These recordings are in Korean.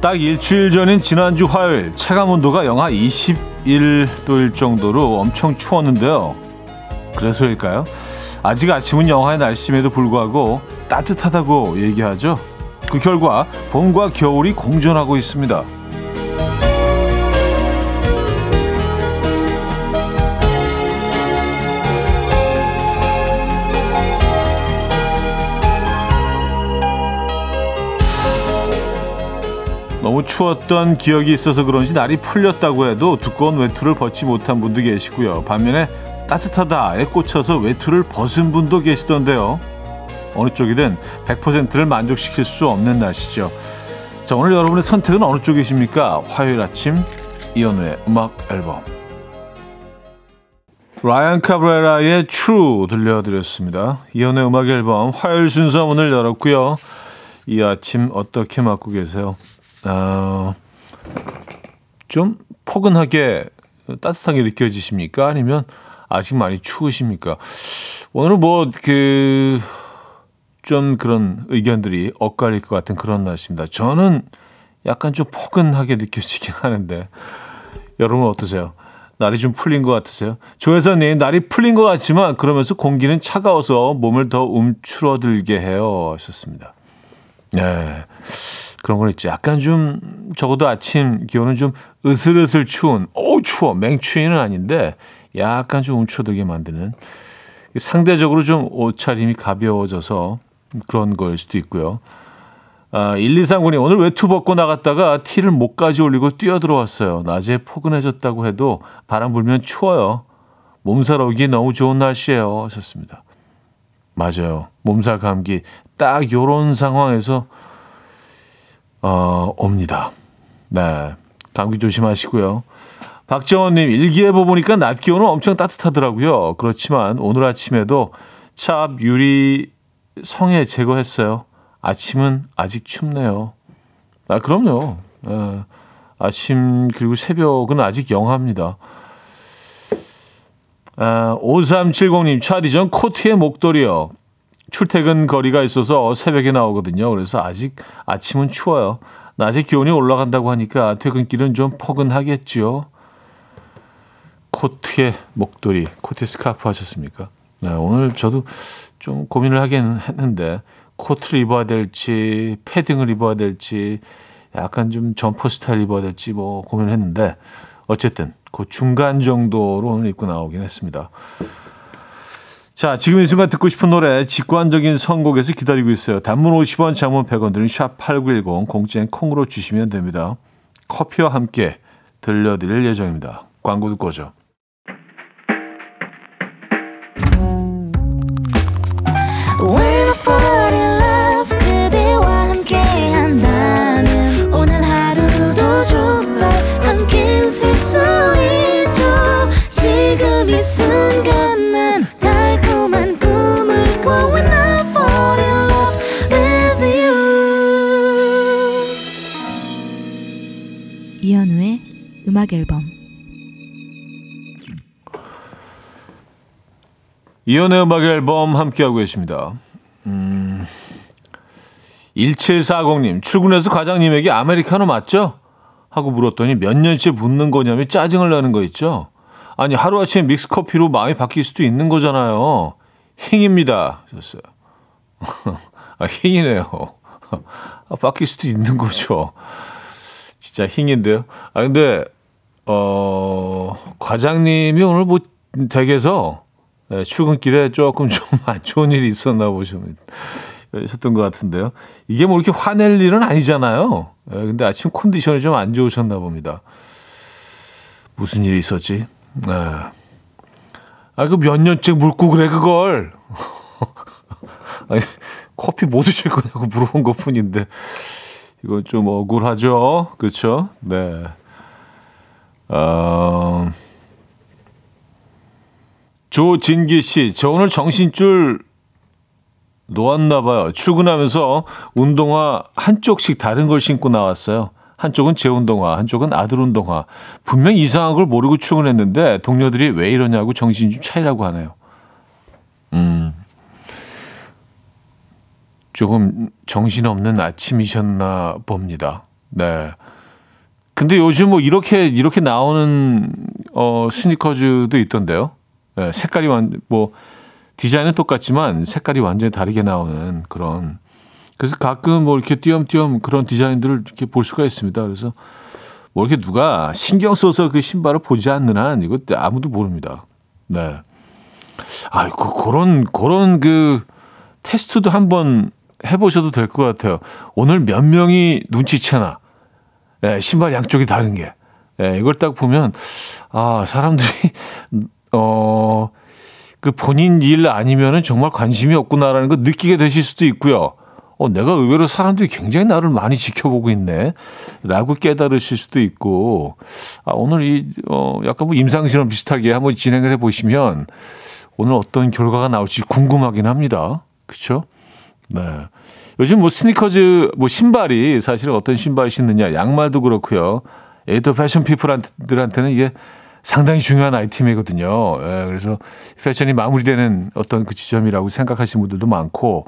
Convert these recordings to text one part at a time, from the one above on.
딱 일주일 전인 지난주 화요일 체감 온도가 영하 21도일 정도로 엄청 추웠는데요. 그래서일까요? 아직 아침은 영하의 날씨임에도 불구하고 따뜻하다고 얘기하죠. 그 결과 봄과 겨울이 공존하고 있습니다. 너무 추웠던 기억이 있어서 그런지 날이 풀렸다고 해도 두꺼운 외투를 벗지 못한 분도 계시고요. 반면에 따뜻하다에 꽂혀서 외투를 벗은 분도 계시던데요. 어느 쪽이든 100%를 만족시킬 수 없는 날씨죠. 자, 오늘 여러분의 선택은 어느 쪽이십니까? 화요일 아침 이연우의 음악 앨범 라이언 카브레라의 True 들려드렸습니다. 이연우의 음악 앨범 화요일 순서 문을 열었고요. 이 아침 어떻게 맞고 계세요? 어, 좀 포근하게 따뜻하게 느껴지십니까? 아니면 아직 많이 추우십니까? 오늘은 뭐, 그, 좀 그런 의견들이 엇갈릴 것 같은 그런 날씨입니다. 저는 약간 좀 포근하게 느껴지긴 하는데, 여러분 어떠세요? 날이 좀 풀린 것 같으세요? 조혜선님, 날이 풀린 것 같지만, 그러면서 공기는 차가워서 몸을 더 움츠러들게 해요. 하셨습니다. 네. 그런 건 있죠. 약간 좀 적어도 아침 기온은 좀 으슬으슬 추운, 오 추워 맹추위는 아닌데 약간 좀 움츠러들게 만드는 상대적으로 좀 옷차림이 가벼워져서 그런 걸 수도 있고요. 아, 1239님 오늘 외투 벗고 나갔다가 티를 목까지 올리고 뛰어 들어왔어요. 낮에 포근해졌다고 해도 바람 불면 추워요. 몸살 오기 너무 좋은 날씨예요. 하셨습니다. 맞아요. 몸살 감기 딱 요런 상황에서 어, 옵니다. 네. 감기 조심하시고요. 박정원님, 일기예보 보니까 낮 기온은 엄청 따뜻하더라고요. 그렇지만 오늘 아침에도 차 앞 유리 성에 제거했어요. 아침은 아직 춥네요. 아, 그럼요. 네. 아침 그리고 새벽은 아직 영합니다. 아, 5370님, 차디전 코트에 목도리요. 출퇴근 거리가 있어서 새벽에 나오거든요. 그래서 아직 아침은 추워요. 낮에 기온이 올라간다고 하니까 퇴근길은 좀 포근하겠죠. 코트에 목도리, 코트 스카프 하셨습니까? 네, 오늘 저도 좀 고민을 하긴 했는데 코트를 입어야 될지 패딩을 입어야 될지 약간 좀 점퍼 스타일 입어야 될지 뭐 고민을 했는데 어쨌든 그 중간 정도로 오늘 입고 나오긴 했습니다. 자, 지금 이 순간 듣고 싶은 노래 직관적인 선곡에서 기다리고 있어요. 단문 50원, 장문 100원 드는 샵8910 공짜인 콩으로 주시면 됩니다. 커피와 함께 들려드릴 예정입니다. 광고 듣고 오죠. 음 이연의 음악 앨범 함께하고 계십니다. 음, 1740님, 출근해서 과장님에게 아메리카노 맞죠? 하고 물었더니 몇 년째 묻는 거냐며 짜증을 내는 거 있죠? 아니, 하루아침에 믹스커피로 마음이 바뀔 수도 있는 거잖아요. 힝입니다. 셨어요. 아, 힝이네요. 아, 바뀔 수도 있는 거죠. 진짜 힝인데요. 아, 근데 어, 과장님이 오늘 뭐 댁에서 네, 출근길에 조금 좀 안 좋은 일이 있었나 보시면 셨던 것 같은데요. 이게 뭐 이렇게 화낼 일은 아니잖아요. 네, 근데 아침 컨디션이 좀 안 좋으셨나 봅니다. 무슨 일이 있었지? 네. 아, 그 몇 년째 묽고 그래, 그걸. 아니, 커피 뭐 드실 거냐고 물어본 것 뿐인데. 이건 좀 억울하죠. 그렇죠? 네. 어, 조진기 씨, 저 오늘 정신줄 놓았나 봐요. 출근하면서 운동화 한쪽씩 다른 걸 신고 나왔어요. 한쪽은 제 운동화, 한쪽은 아들 운동화. 분명 이상한 걸 모르고 출근했는데 동료들이 왜 이러냐고 정신 좀 차리라고 하네요. 음. 조금 정신없는 아침이셨나 봅니다. 네. 근데 요즘 뭐 이렇게 이렇게 나오는 어 스니커즈도 있던데요. 네, 색깔이 완 뭐 디자인은 똑같지만 색깔이 완전히 다르게 나오는 그런 그래서 가끔 뭐 이렇게 띄엄띄엄 그런 디자인들을 이렇게 볼 수가 있습니다. 그래서 뭐 이렇게 누가 신경 써서 그 신발을 보지 않는 한 이거 아무도 모릅니다. 네. 아, 그, 그런, 그런 그 테스트도 한번 해보셔도 될 것 같아요. 오늘 몇 명이 눈치채나. 네, 신발 양쪽이 다른 게. 네, 이걸 딱 보면, 아, 사람들이, 어, 그 본인 일 아니면은 정말 관심이 없구나라는 거 느끼게 되실 수도 있고요. 어, 내가 의외로 사람들이 굉장히 나를 많이 지켜보고 있네. 라고 깨달으실 수도 있고, 아, 오늘 이, 어, 약간 뭐 임상실험 비슷하게 한번 진행을 해 보시면, 오늘 어떤 결과가 나올지 궁금하긴 합니다. 그쵸? 네. 요즘 뭐 스니커즈, 뭐 신발이 사실은 어떤 신발 신느냐, 양말도 그렇고요. 에이더 패션 피플들한테는 이게 상당히 중요한 아이템이거든요. 예, 그래서 패션이 마무리되는 어떤 그 지점이라고 생각하시는 분들도 많고,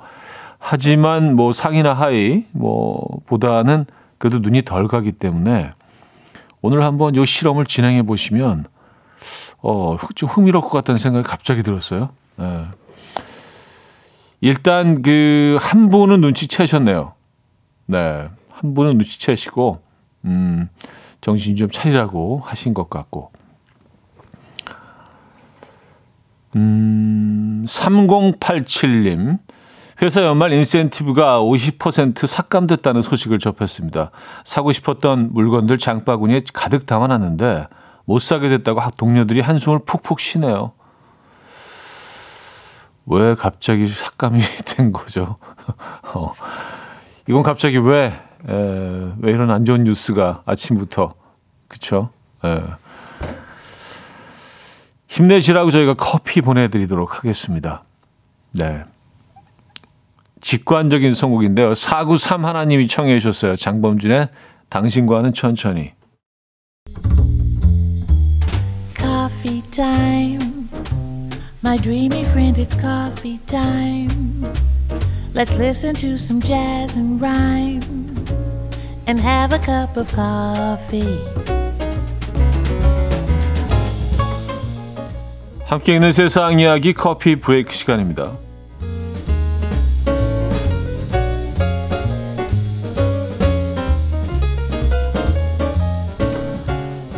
하지만 뭐 상의나 하의 뭐 보다는 그래도 눈이 덜 가기 때문에 오늘 한번 요 실험을 진행해 보시면 어, 좀 흥미로울 것 같다는 생각이 갑자기 들었어요. 네. 일단 그 한 분은 눈치채셨네요. 네. 한 분은 눈치채시고 음, 정신 좀 차리라고 하신 것 같고. 음, 3087님. 회사 연말 인센티브가 50% 삭감됐다는 소식을 접했습니다. 사고 싶었던 물건들 장바구니에 가득 담아놨는데 못 사게 됐다고 동료들이 한숨을 푹푹 쉬네요. 왜 갑자기 삭감이 된 거죠? 어, 이건 갑자기 왜, 에, 왜 이런 안 좋은 뉴스가 아침부터, 그쵸? 에. 힘내시라고 저희가 커피 보내드리도록 하겠습니다. 네. 직관적인 선곡인데요. 493 하나님이 청해 주셨어요. 장범준의 당신과는 천천히. Coffee time. My dreamy friend, it's coffee time. Let's listen to some jazz and rhyme and have a cup of coffee. 함께 있는 세상 이야기 커피 브레이크 시간입니다.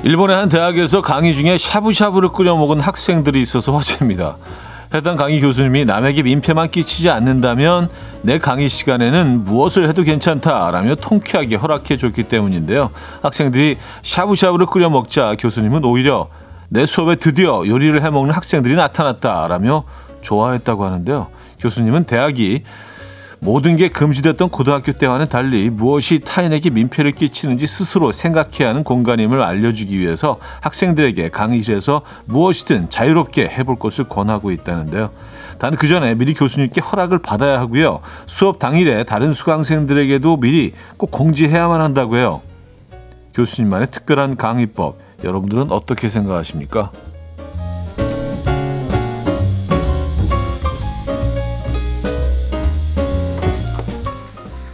일본의 한 대학에서 강의 중에 샤브샤브를 끓여 먹은 학생들이 있어서 화제입니다. 해당 강의 교수님이 남에게 민폐만 끼치지 않는다면 내 강의 시간에는 무엇을 해도 괜찮다라며 통쾌하게 허락해 줬기 때문인데요. 학생들이 샤브샤브를 끓여 먹자 교수님은 오히려 내 수업에 드디어 요리를 해 먹는 학생들이 나타났다라며 좋아했다고 하는데요. 교수님은 대학이 모든 게 금지됐던 고등학교 때와는 달리 무엇이 타인에게 민폐를 끼치는지 스스로 생각해야 하는 공간임을 알려주기 위해서 학생들에게 강의실에서 무엇이든 자유롭게 해볼 것을 권하고 있다는데요. 단 그 전에 미리 교수님께 허락을 받아야 하고요. 수업 당일에 다른 수강생들에게도 미리 꼭 공지해야만 한다고 해요. 교수님만의 특별한 강의법, 여러분들은 어떻게 생각하십니까?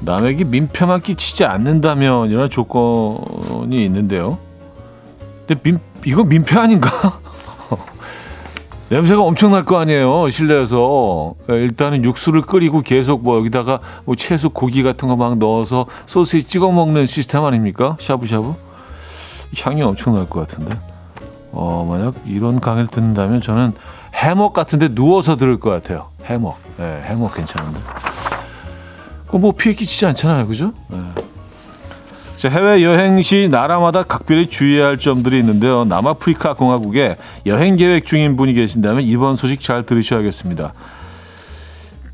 남에게 민폐만 끼치지 않는다면 이런 조건이 있는데요. 근데 민, 이거 민폐 아닌가? 냄새가 엄청 날 거 아니에요 실내에서 일단은 육수를 끓이고 계속 뭐 여기다가 뭐 채소 고기 같은 거 막 넣어서 소스에 찍어 먹는 시스템 아닙니까 샤브샤브 향이 엄청 날 것 같은데 어 만약 이런 강의를 듣는다면 저는 해먹 같은데 누워서 들을 것 같아요 해먹 네, 해먹 괜찮은데 뭐 피해 끼치지 않잖아요, 그죠? 네. 자, 해외 여행 시 나라마다 각별히 주의해야 할 점들이 있는데요. 남아프리카 공화국에 여행 계획 중인 분이 계신다면 이번 소식 잘 들으셔야겠습니다.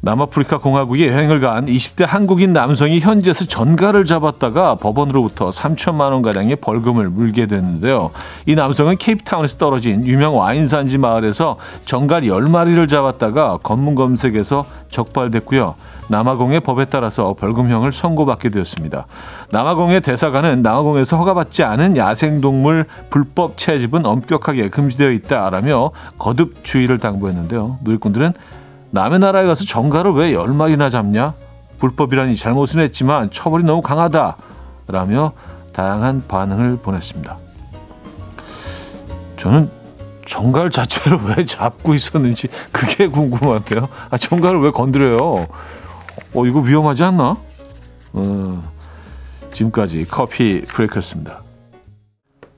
남아프리카 공화국에 여행을 간 20대 한국인 남성이 현지에서 전가를 잡았다가 법원으로부터 3천만 원 가량의 벌금을 물게 됐는데요. 이 남성은 케이프타운에서 떨어진 유명 와인 산지 마을에서 전갈 10마리를 잡았다가 검문 검색에서 적발됐고요. 남아공의 법에 따라서 벌금형을 선고받게 되었습니다. 남아공의 대사관은 남아공에서 허가받지 않은 야생동물 불법 채집은 엄격하게 금지되어 있다라며 거듭 주의를 당부했는데요. 누리꾼들은 남의 나라에 가서 정가를 왜 열마리나 잡냐? 불법이라니 잘못은 했지만 처벌이 너무 강하다. 라며 다양한 반응을 보냈습니다. 저는 정갈 자체를 왜 잡고 있었는지 그게 궁금한데요. 아, 정갈을 왜 건드려요? 어, 이거 위험하지 않나? 어, 지금까지 커피 브레이크였습니다.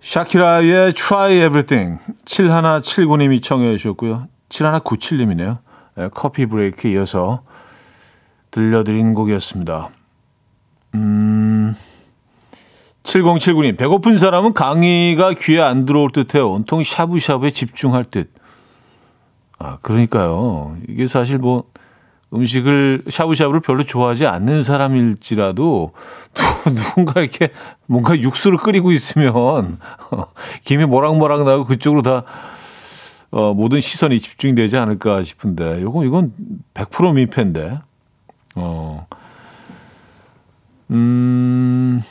샤키라의 Try Everything 7179님이 청해 주셨고요. 7197님이네요. 네, 커피 브레이크 이어서 들려드린 곡이었습니다. 음, 7079님, 배고픈 사람은 강의가 귀에 안 들어올 듯해 온통 샤브샤브에 집중할 듯. 아, 그러니까요. 이게 사실 뭐 음식을 샤브샤브를 별로 좋아하지 않는 사람일지라도 누군가 이렇게 뭔가 육수를 끓이고 있으면 김이 모락모락 나고 그쪽으로 다 어, 모든 시선이 집중되지 않을까 싶은데 요건 이건 100% 민폐인데. 어. 음.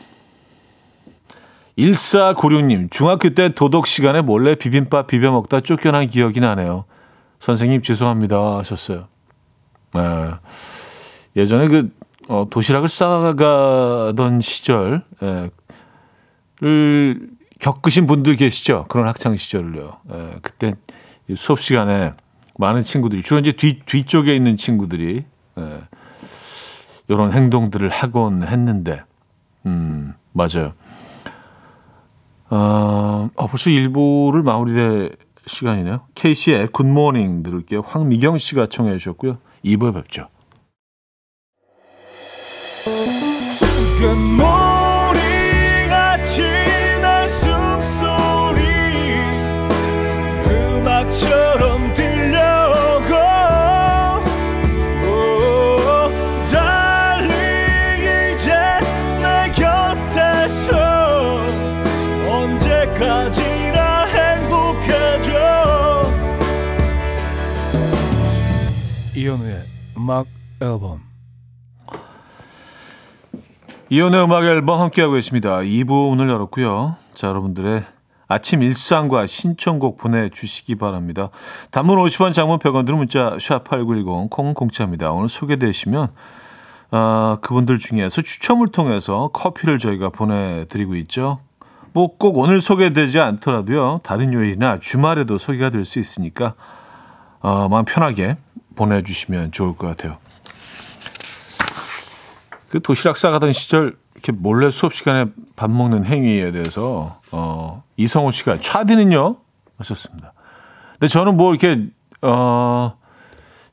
1496님, 중학교 때 도덕 시간에 몰래 비빔밥 비벼 먹다 쫓겨난 기억이 나네요. 선생님 죄송합니다 하셨어요. 네. 예전에 그 어, 도시락을 싸가던 시절을 예, 겪으신 분들 계시죠? 그런 학창 시절을요. 예, 그때 수업 시간에 많은 친구들이 주로 이제 뒤 뒤쪽에 있는 친구들이 예, 이런 행동들을 하곤 했는데, 음 맞아요. 어, 어 벌써 일부를 마무리될 시간이네요. 케이시의 굿모닝 들을게요. 황미경 씨가 청해 주셨고요. 2부에 뵙죠. 이현우의 음악 앨범 이현우의 음악 앨범 함께하고 계십니다. 2부 오늘 열었고요. 자 여러분들의 아침 일상과 신청곡 보내주시기 바랍니다. 단문 50원 장문 100원 들은 문자 샵8910 콩 공짜입니다. 오늘 소개되시면 아, 그분들 중에서 추첨을 통해서 커피를 저희가 보내드리고 있죠. 뭐 꼭 오늘 소개되지 않더라도요. 다른 요일이나 주말에도 소개가 될 수 있으니까 어, 마음 편하게 보내주시면 좋을 것 같아요. 그 도시락 싸가던 시절 이렇게 몰래 수업 시간에 밥 먹는 행위에 대해서 어, 이성호 씨가 차디는요 하셨습니다. 근데 저는 뭐 이렇게 어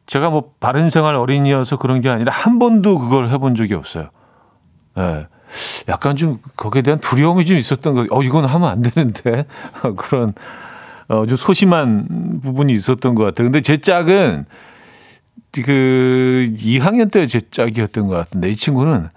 제가 뭐 바른 생활 어린이여서 그런 게 아니라 한 번도 그걸 해본 적이 없어요. 예. 네. 약간 좀 거기에 대한 두려움이 좀 있었던 거. 어 이건 하면 안 되는데 그런 어, 좀 소심한 부분이 있었던 것 같아요. 근데 제 짝은 그 2학년 때 제 짝이었던 것 같은데 이 친구는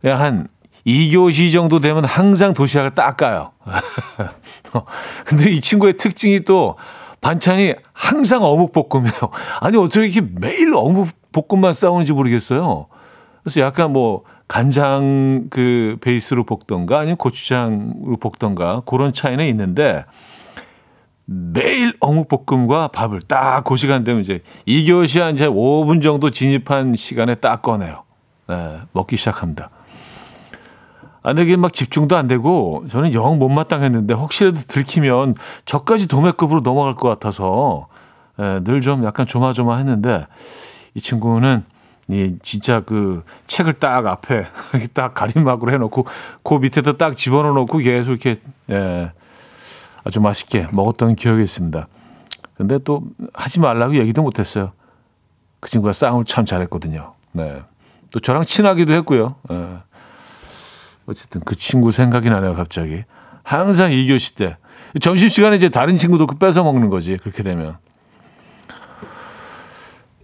그냥 한 2교시 정도 되면 항상 도시락을 닦아요. 근데 이 친구의 특징이 또 반찬이 항상 어묵볶음이에요. 아니 어떻게 이렇게 매일 어묵볶음만 싸우는지 모르겠어요. 그래서 약간 뭐 간장 그 베이스로 볶던가 아니면 고추장으로 볶던가 그런 차이는 있는데 매일 어묵볶음과 밥을 딱 그 시간 되면 이제 2교시 한 이제 5분 정도 진입한 시간에 딱 꺼내요. 네, 먹기 시작합니다. 아, 근데 이게 막 집중도 안 되고 저는 영 못마땅했는데 혹시라도 들키면 저까지 도매급으로 넘어갈 것 같아서 네, 늘좀 약간 조마조마했는데 이 친구는 이 진짜 그 책을 딱 앞에 딱 가림막으로 해놓고 그 밑에다 딱 집어넣어 놓고 계속 이렇게 예, 아주 맛있게 먹었던 기억이 있습니다. 근데 또 하지 말라고 얘기도 못했어요. 그 친구가 싸움을 참 잘했거든요. 네. 또 저랑 친하기도 했고요. 네. 어쨌든 그 친구 생각이 나네요, 갑자기. 항상 2교시 때. 점심시간에 이제 다른 친구도 그 뺏어 먹는 거지, 그렇게 되면.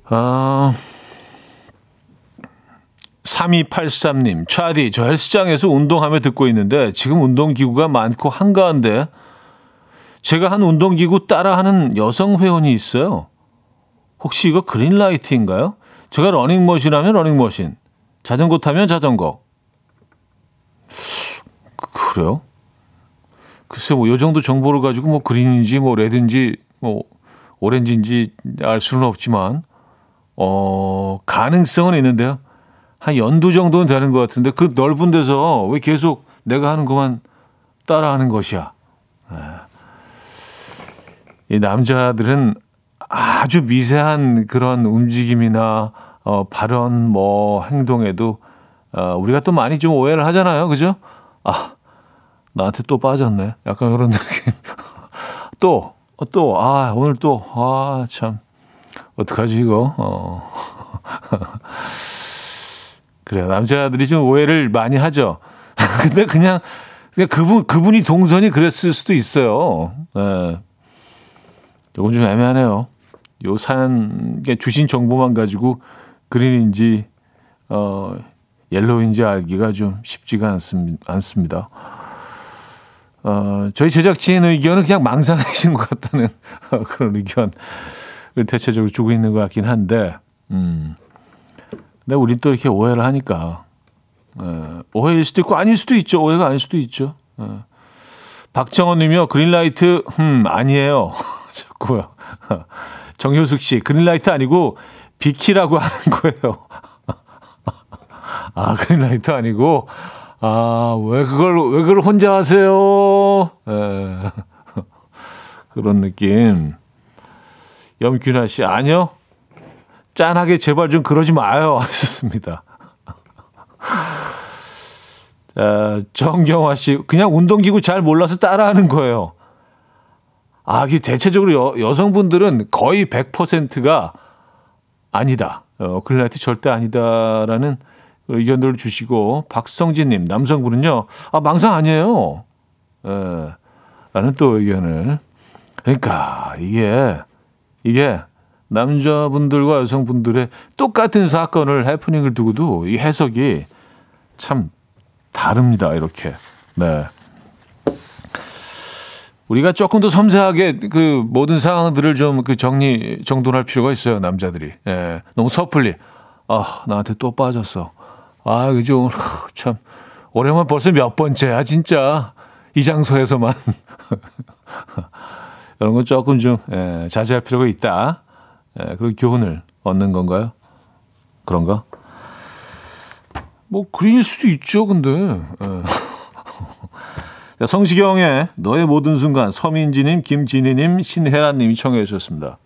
아, 3283님, 차디, 저 헬스장에서 운동하며 듣고 있는데 지금 운동기구가 많고 한가한데 제가 한 운동기구 따라하는 여성 회원이 있어요. 혹시 이거 그린라이트인가요? 제가 러닝머신 하면 러닝머신, 자전거 타면 자전거. 그래요? 글쎄 뭐 요 정도 정보를 가지고 뭐 그린인지 뭐 레드인지 뭐 오렌지인지 알 수는 없지만 어 가능성은 있는데요. 한 연두 정도는 되는 것 같은데 그 넓은 데서 왜 계속 내가 하는 것만 따라하는 것이야. 네. 이 남자들은 아주 미세한 그런 움직임이나 어, 발언 뭐 행동에도 어, 우리가 또 많이 좀 오해를 하잖아요. 그죠? 아, 나한테 또 빠졌네. 약간 그런 느낌. 또, 또, 아, 오늘 또, 아, 참. 어떡하지, 이거? 어. 그래요. 남자들이 좀 오해를 많이 하죠. 근데 그냥, 그냥 그분, 그분이 동선이 그랬을 수도 있어요. 예. 네. 조금 좀 애매하네요. 요 사연, 주신 정보만 가지고 그린인지, 어, 옐로우인지 알기가 좀 쉽지가 않습니다. 어, 저희 제작진 의견은 그냥 망상이신 것 같다는 그런 의견을 대체적으로 주고 있는 것 같긴 한데, 음. 근데 우리 또 이렇게 오해를 하니까, 어, 오해일 수도 있고 아닐 수도 있죠. 오해가 아닐 수도 있죠. 어. 박정원 님이요. 그린라이트, 음, 아니에요. 자꾸요. 정효숙 씨, 그린라이트 아니고 비키라고 하는 거예요. 아, 그린라이트 아니고, 아, 왜 그걸, 왜 그걸 혼자 하세요? 에, 예. 그런 느낌. 염균아 씨, 아니요. 짠하게 제발 좀 그러지 마요. 하셨습니다. 자, 정경화 씨, 그냥 운동기구 잘 몰라서 따라하는 거예요. 아, 이게 대체적으로 여, 여성분들은 거의 100%가 아니다. 어, 글라이트 절대 아니다라는 의견들을 주시고 박성진님 남성분은요 아 망상 아니에요. 에, 라는 또 의견을. 그러니까 이게 이게 남자분들과 여성분들의 똑같은 사건을 해프닝을 두고도 이 해석이 참 다릅니다 이렇게. 네 우리가 조금 더 섬세하게 그 모든 상황들을 좀 그 정리 정돈할 필요가 있어요 남자들이 예 너무 섣불리 아 나한테 또 빠졌어 아, 그죠. 참. 올해만 벌써 몇 번째야, 진짜. 이 장소에서만. 이런 건 조금 좀, 예, 자제할 필요가 있다. 예, 그리고 교훈을 얻는 건가요? 그런가? 뭐, 그릴 수도 있죠, 근데. 예. 자, 성시경의 너의 모든 순간, 서민지님, 김진희님, 신혜란님이 청해 주셨습니다.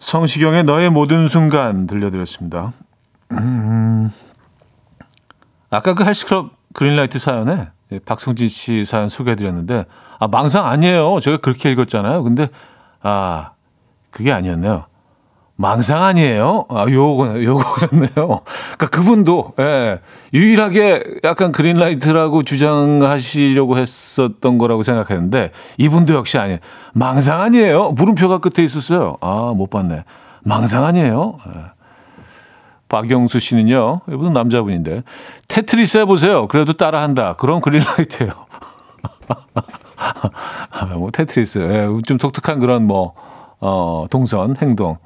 성시경의 너의 모든 순간 들려드렸습니다. 음. 아까 그 헬스클럽 그린라이트 사연에 예, 박성진 씨 사연 소개해드렸는데 아 망상 아니에요. 제가 그렇게 읽었잖아요. 근데 아 그게 아니었네요. 망상 아니에요. 아 요거 요거였네요. 그러니까 그분도 예, 유일하게 약간 그린라이트라고 주장하시려고 했었던 거라고 생각했는데 이분도 역시 아니에요. 망상 아니에요. 물음표가 끝에 있었어요. 아 못 봤네. 망상 아니에요. 예. 박영수 씨는요, 이분은 남자분인데, 테트리스 해보세요. 그래도 따라한다. 그럼 그린라이트예요. 뭐, 테트리스. 예, 좀 독특한 그런 뭐, 어, 동선, 행동.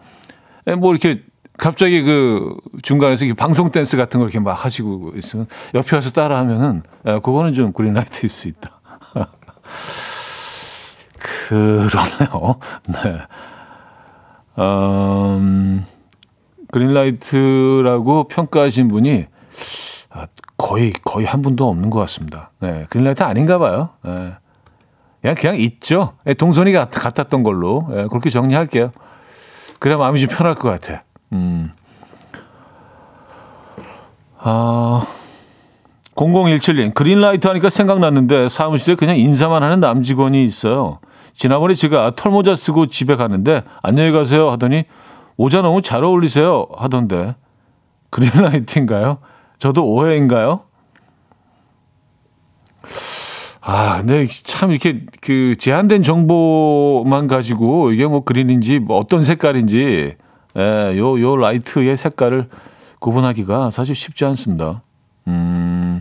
예, 뭐, 이렇게 갑자기 그 중간에서 방송 댄스 같은 걸 이렇게 막 하시고 있으면 옆에 와서 따라 하면은, 예, 그거는 좀 그린라이트일 수 있다. 그러네요. 네. 음, 그린라이트라고 평가하신 분이 아, 거의 거의 한 분도 없는 것 같습니다. 네, 그린라이트 아닌가 봐요. 네. 그냥 그냥 있죠. 네, 동선이 같, 같았던 걸로 네, 그렇게 정리할게요. 그래 마음이 좀 편할 것 같아. 음. 아, 0017님 그린라이트 하니까 생각났는데 사무실에 그냥 인사만 하는 남직원이 있어요. 지난번에 제가 털모자 쓰고 집에 가는데 안녕히 가세요 하더니 모자 너무 잘 어울리세요 하던데 그린라이트인가요? 저도 오해인가요? 아, 근데 참 이렇게 그 제한된 정보만 가지고 이게 뭐 그린인지 뭐 어떤 색깔인지 예, 요, 요 라이트의 색깔을 구분하기가 사실 쉽지 않습니다. 음,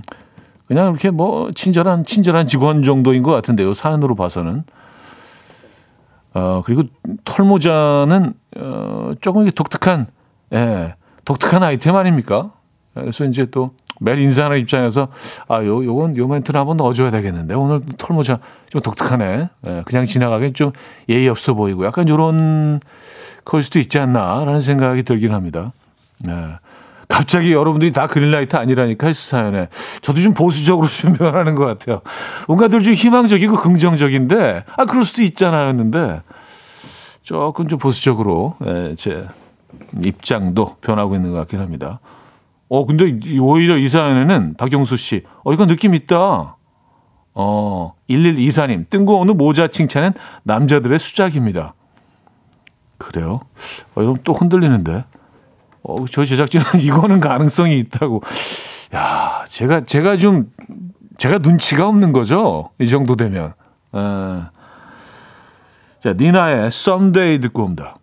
그냥 이렇게 뭐 친절한, 친절한 직원 정도인 것 같은데요. 사연으로 봐서는. 어, 그리고 털모자는 어, 조금 독특한 예, 독특한 아이템 아닙니까? 그래서 이제 또 매일 인사하는 입장에서 아, 요 요건 요 멘트를 한번 넣어줘야 되겠는데 오늘 털모자 좀 독특하네. 예, 그냥 지나가기엔 좀 예의 없어 보이고 약간 요런 걸 수도 있지 않나라는 생각이 들긴 합니다. 예. 갑자기 여러분들이 다 그린라이트 아니라니까 사연에 저도 좀 보수적으로 좀 변하는 것 같아요. 뭔가 들 좀 희망적이고 긍정적인데 아 그럴 수도 있잖아요 했는데 조금 좀 보수적으로 예, 제 입장도 변하고 있는 것 같긴 합니다. 어 근데 오히려 이 사연에는 박영수 씨, 어 이거 느낌 있다. 어 1124님 뜬금없는 모자 칭찬은 남자들의 수작입니다. 그래요? 어, 이러면 또 흔들리는데. 어, 저희 제작진은 이거는 가능성이 있다고. 야, 제가, 제가 좀, 제가 눈치가 없는 거죠? 이 정도 되면. 아. 자, 니나의 Someday 듣고 옵니다.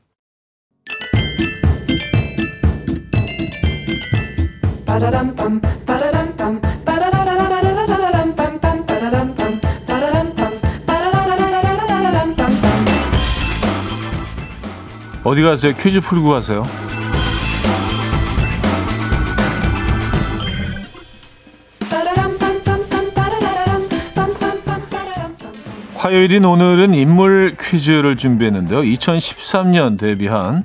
어디 가세요? 퀴즈 풀고 가세요. 화요일인 오늘은 인물 퀴즈를 준비했는데요. 2013년 데뷔한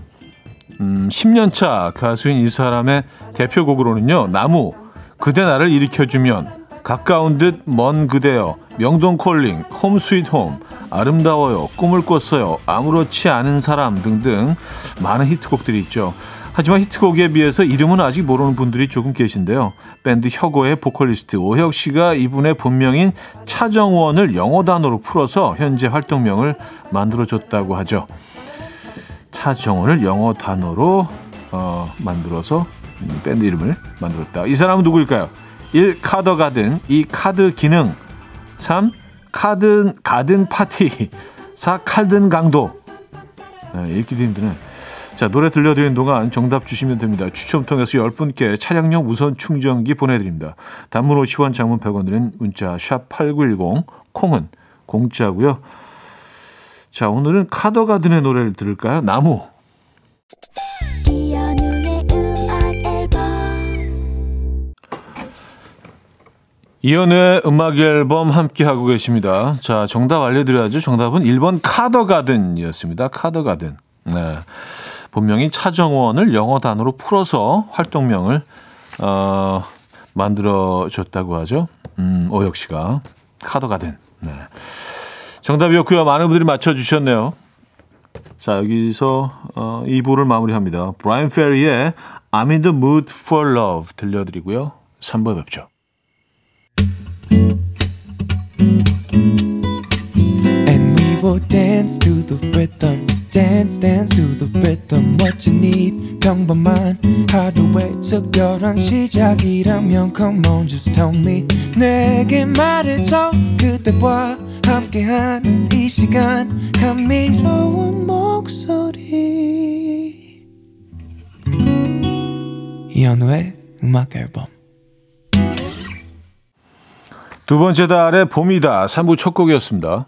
음, 10년차 가수인 이 사람의 대표곡으로는요. 나무, 그대 나를 일으켜주면, 가까운 듯 먼 그대여, 명동 Calling, Home Sweet Home, 아름다워요, 꿈을 꿨어요, 아무렇지 않은 사람 등등 많은 히트곡들이 있죠. 하지만 히트곡에 비해서 이름은 아직 모르는 분들이 조금 계신데요. 밴드 혁오의 보컬리스트 오혁 씨가 이분의 본명인 차정원을 영어 단어로 풀어서 현재 활동명을 만들어줬다고 하죠. 차정원을 영어 단어로 어, 만들어서 밴드 이름을 만들었다. 이 사람은 누구일까요? 1. 카더 가든 2. 카드 기능 3. 카든 가든 파티 4. 칼든 강도 네, 읽기도 힘드네. 자, 노래 들려드리는 동안 정답 주시면 됩니다. 추첨 통해서 10분께 차량용 무선 충전기 보내드립니다. 단문 50원, 장문 100원 드는 문자 샵 8910, 콩은 공짜고요. 자, 오늘은 카더가든의 노래를 들을까요? 나무. 이연의 음악 앨범 함께 하고 계십니다. 자, 정답 알려드려야죠. 정답은 1번 카더가든이었습니다. 카더가든. 네. 본명인 차정원을 영어 단어로 풀어서 활동명을 어, 만들어줬다고 하죠. 음, 오혁 씨가 카더가든. 네. 정답이었고요. 많은 분들이 맞춰주셨네요. 자 여기서 어, 2부를 마무리합니다. 브라이언 페리의 I'm in the mood for love 들려드리고요. 3부에 뵙죠. Will dance to the rhythm dance dance to the rhythm what you need 평범한 하루의 특별한 시작이라면 come on just tell me 내게 말해줘 그대와 함께한 이 시간 감미로운 목소리 이현우의 음악 앨범 두 번째 달의 봄이다 3부 첫 곡이었습니다.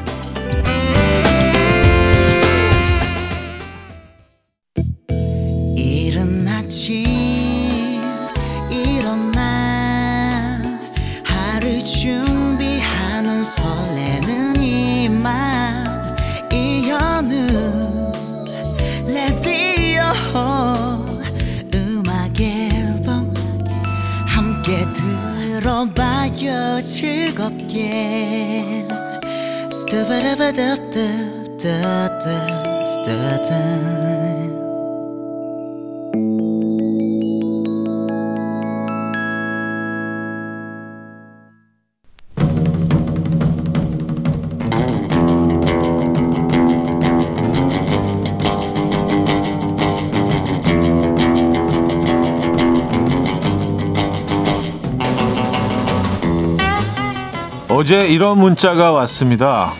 즐겁게. 스타바라바답답답답 스타다 어제 이런 문자가 왔습니다.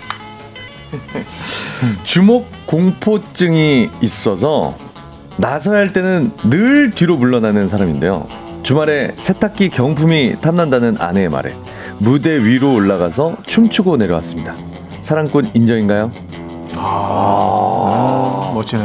주목 공포증이 있어서 나서야 할 때는 늘 뒤로 물러나는 사람인데요. 주말에 세탁기 경품이 탐난다는 아내의 말에 무대 위로 올라가서 춤추고 내려왔습니다. 사랑꾼 인정인가요? 아, 멋지네.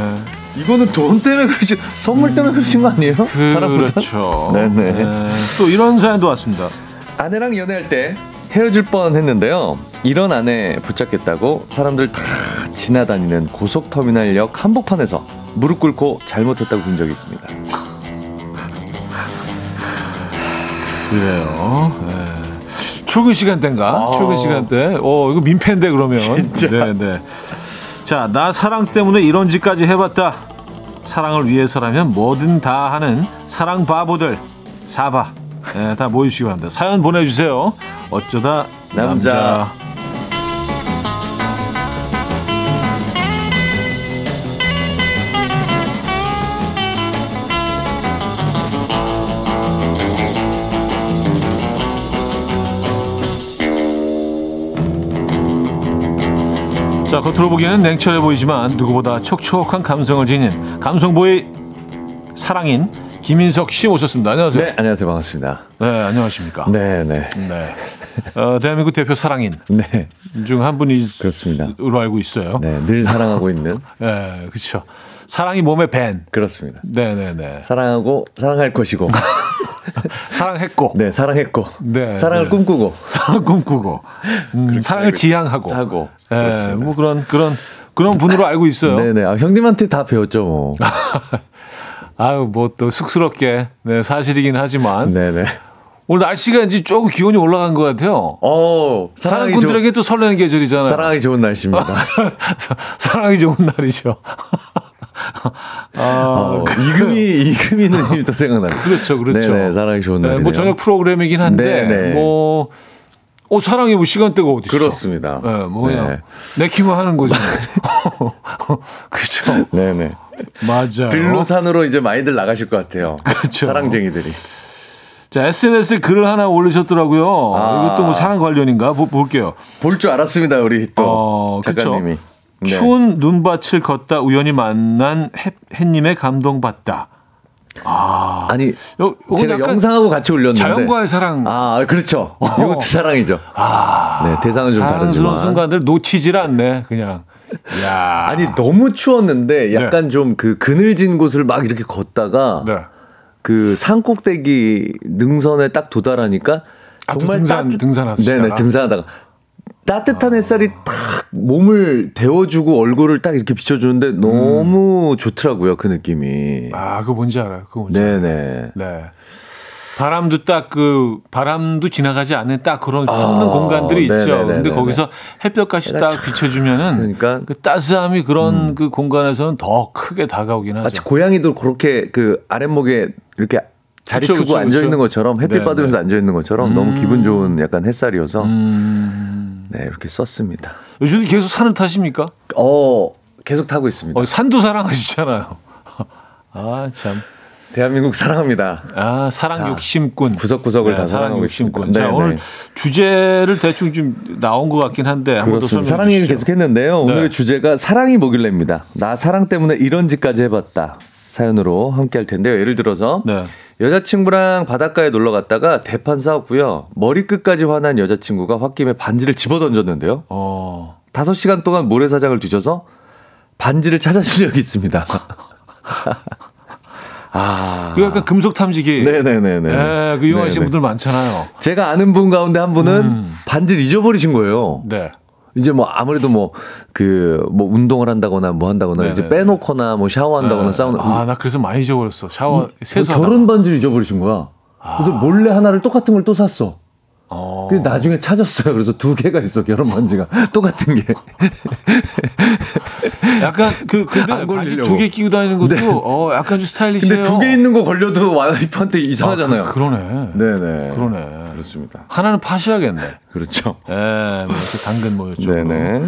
이거는 돈 때문에 그러시, 선물 때문에 그러신 거 아니에요? 사랑보다? 그렇죠. 네네. 네. 또 이런 사연도 왔습니다. 아내랑 연애할 때 헤어질 뻔 했는데요. 이런 아내 붙잡겠다고 사람들 다 지나다니는 고속터미널역 한복판에서 무릎 꿇고 잘못했다고 본 적이 있습니다. 그래요. 네. 출근 시간대인가? 아. 출근 시간대. 어, 이거 민폐인데 그러면. 진짜. 네, 네. 자, 나 사랑 때문에 이런 짓까지 해봤다. 사랑을 위해서라면 뭐든 다 하는 사랑 바보들 사바. 네, 다 모여주시기 바랍니다. 사연 보내주세요. 어쩌다 남자. 남자. 자, 겉으로 보기에는 냉철해 보이지만 누구보다 촉촉한 감성을 지닌 감성보의 사랑인 김인석 씨 오셨습니다. 안녕하세요. 네, 안녕하세요. 반갑습니다. 네, 안녕하십니까. 네, 네. 네. 어, 대한민국 대표 사랑인 네, 중 한 분이 그렇습니다. 으로 알고 있어요. 네, 네, 늘 사랑하고 있는 그렇죠. 사랑이 몸에 밴. 그렇습니다. 네, 네, 네. 사랑하고 사랑할 것이고, 사랑했고, 네, 사랑했고, 네, 사랑을 네. 꿈꾸고, 사랑 꿈꾸고, 음, 사랑을 지향하고, 하고. 네, 그렇습니다. 뭐 그런 그런 그런 분으로 알고 있어요. 네, 네. 아, 형님한테 다 배웠죠, 뭐. 아유, 뭐 또 쑥스럽게 네, 사실이긴 하지만 네, 네. 오늘 날씨가 이제 조금 기온이 올라간 것 같아요. 어, 사랑꾼들에게 또 설레는 계절이잖아요. 사랑이 좋은 날씨입니다. 사랑이 좋은 날이죠. 아, 어, 이금희 이금희 누님이 또 생각나요. 그렇죠, 그렇죠. 네네, 사랑이 좋은 네, 날이네요. 뭐 저녁 프로그램이긴 한데 네네. 뭐 어, 사랑이 뭐 시간대가 어디 있어? 그렇습니다. 네, 뭐 그냥 네. 내키면 하는 거죠. 그죠. 네네. 맞아요. 빌로산으로 이제 많이들 나가실 것 같아요. 그렇죠. 사랑쟁이들이. 자, SNS에 글을 하나 올리셨더라고요. 아. 이것도 뭐 사랑 관련인가? 보, 볼게요. 볼 줄 알았습니다, 우리 또 어. 작가님이. 네. 추운 눈밭을 걷다 우연히 만난 해, 햇님에 감동받다. 아니 요, 제가 영상하고 같이 올렸는데 자연과의 사랑. 아 그렇죠. 이것도 사랑이죠. 네 대상은 좀 다르지만. 순간들 놓치질 않네, 그냥. 야. 아니 너무 추웠는데 약간 좀그 그늘진 곳을 막 이렇게 걷다가 네. 그 산 꼭대기 능선에 딱 도달하니까 아, 또 정말 등산- 따뜻- 등산하시다가? 네네 등산하다가 따뜻한 햇살이 딱 몸을 데워주고 얼굴을 딱 이렇게 비춰주는데 너무 좋더라고요 그 느낌이. 아, 그거 뭔지 알아요. 그거 뭔지 알아요. 네네. 네. 바람도 딱 그 바람도 지나가지 않는 딱 그런 썩는 아, 공간들이 있죠. 네네네네네. 근데 거기서 햇볕까지 딱 비춰주면은 그러니까. 그 따스함이 그런 그 공간에서는 더 크게 다가오긴 하죠. 마치 고양이도 그렇게 그 아랫목에 이렇게 자리 그쵸, 그쵸, 앉아 있는. 것처럼 햇빛 네, 받으면서 네. 앉아 있는 것처럼 너무 기분 좋은 약간 햇살이어서 음, 네 이렇게 썼습니다. 요즘 계속 산을 타십니까? 어 계속 타고 있습니다. 어, 산도 사랑하시잖아요. 아 참. 대한민국 사랑합니다. 아 사랑 다 욕심꾼. 구석구석을 다 사랑 욕심꾼. 자 네, 오늘 네. 주제를 대충 좀 나온 것 같긴 한데 한번 더 사랑 얘기 주시죠. 계속 했는데요. 네. 오늘의 주제가 사랑이 뭐길래입니다. 나 사랑 때문에 이런 짓까지 해봤다. 사연으로 함께 할 텐데요. 예를 들어서 네. 여자친구랑 바닷가에 놀러 갔다가 대판 싸웠고요. 머리끝까지 화난 여자친구가 홧김에 반지를 집어 던졌는데요. 어. 다섯 시간 동안 모래사장을 뒤져서 반지를 찾아준 적이 있습니다. 아. 이거 약간 금속 탐지기. 네네네네. 예, 그 이용하시는. 분들 많잖아요. 제가 아는 분 가운데 한 분은 반지를 잊어버리신 거예요. 네. 이제 뭐 아무래도 뭐그 뭐 운동을 한다거나 뭐 한다거나 네네. 이제 빼놓거나 뭐 샤워한다거나 싸우는 아, 나 그래서 많이 잊어버렸어. 샤워, 뭐 세수하다. 결혼 반지를 잊어버리신 거야. 그래서 몰래 하나를 똑같은 걸 또 샀어. 어. 근데 나중에 찾았어요. 그래서 두 개가 있어 결혼 반지가 똑같은 게. 약간 그 근데 걸리려고. 두개 끼고 다니는 것도 네. 어 약간 좀 스타일리시해요. 근데 두 개 있는 거 걸려도 와이프한테 이상하잖아요. 아, 그, 러네 네네. 그러네. 그렇습니다. 하나는 파셔야겠네. 그렇죠. 예, 뭐 이렇게 당근 모였죠. 네네.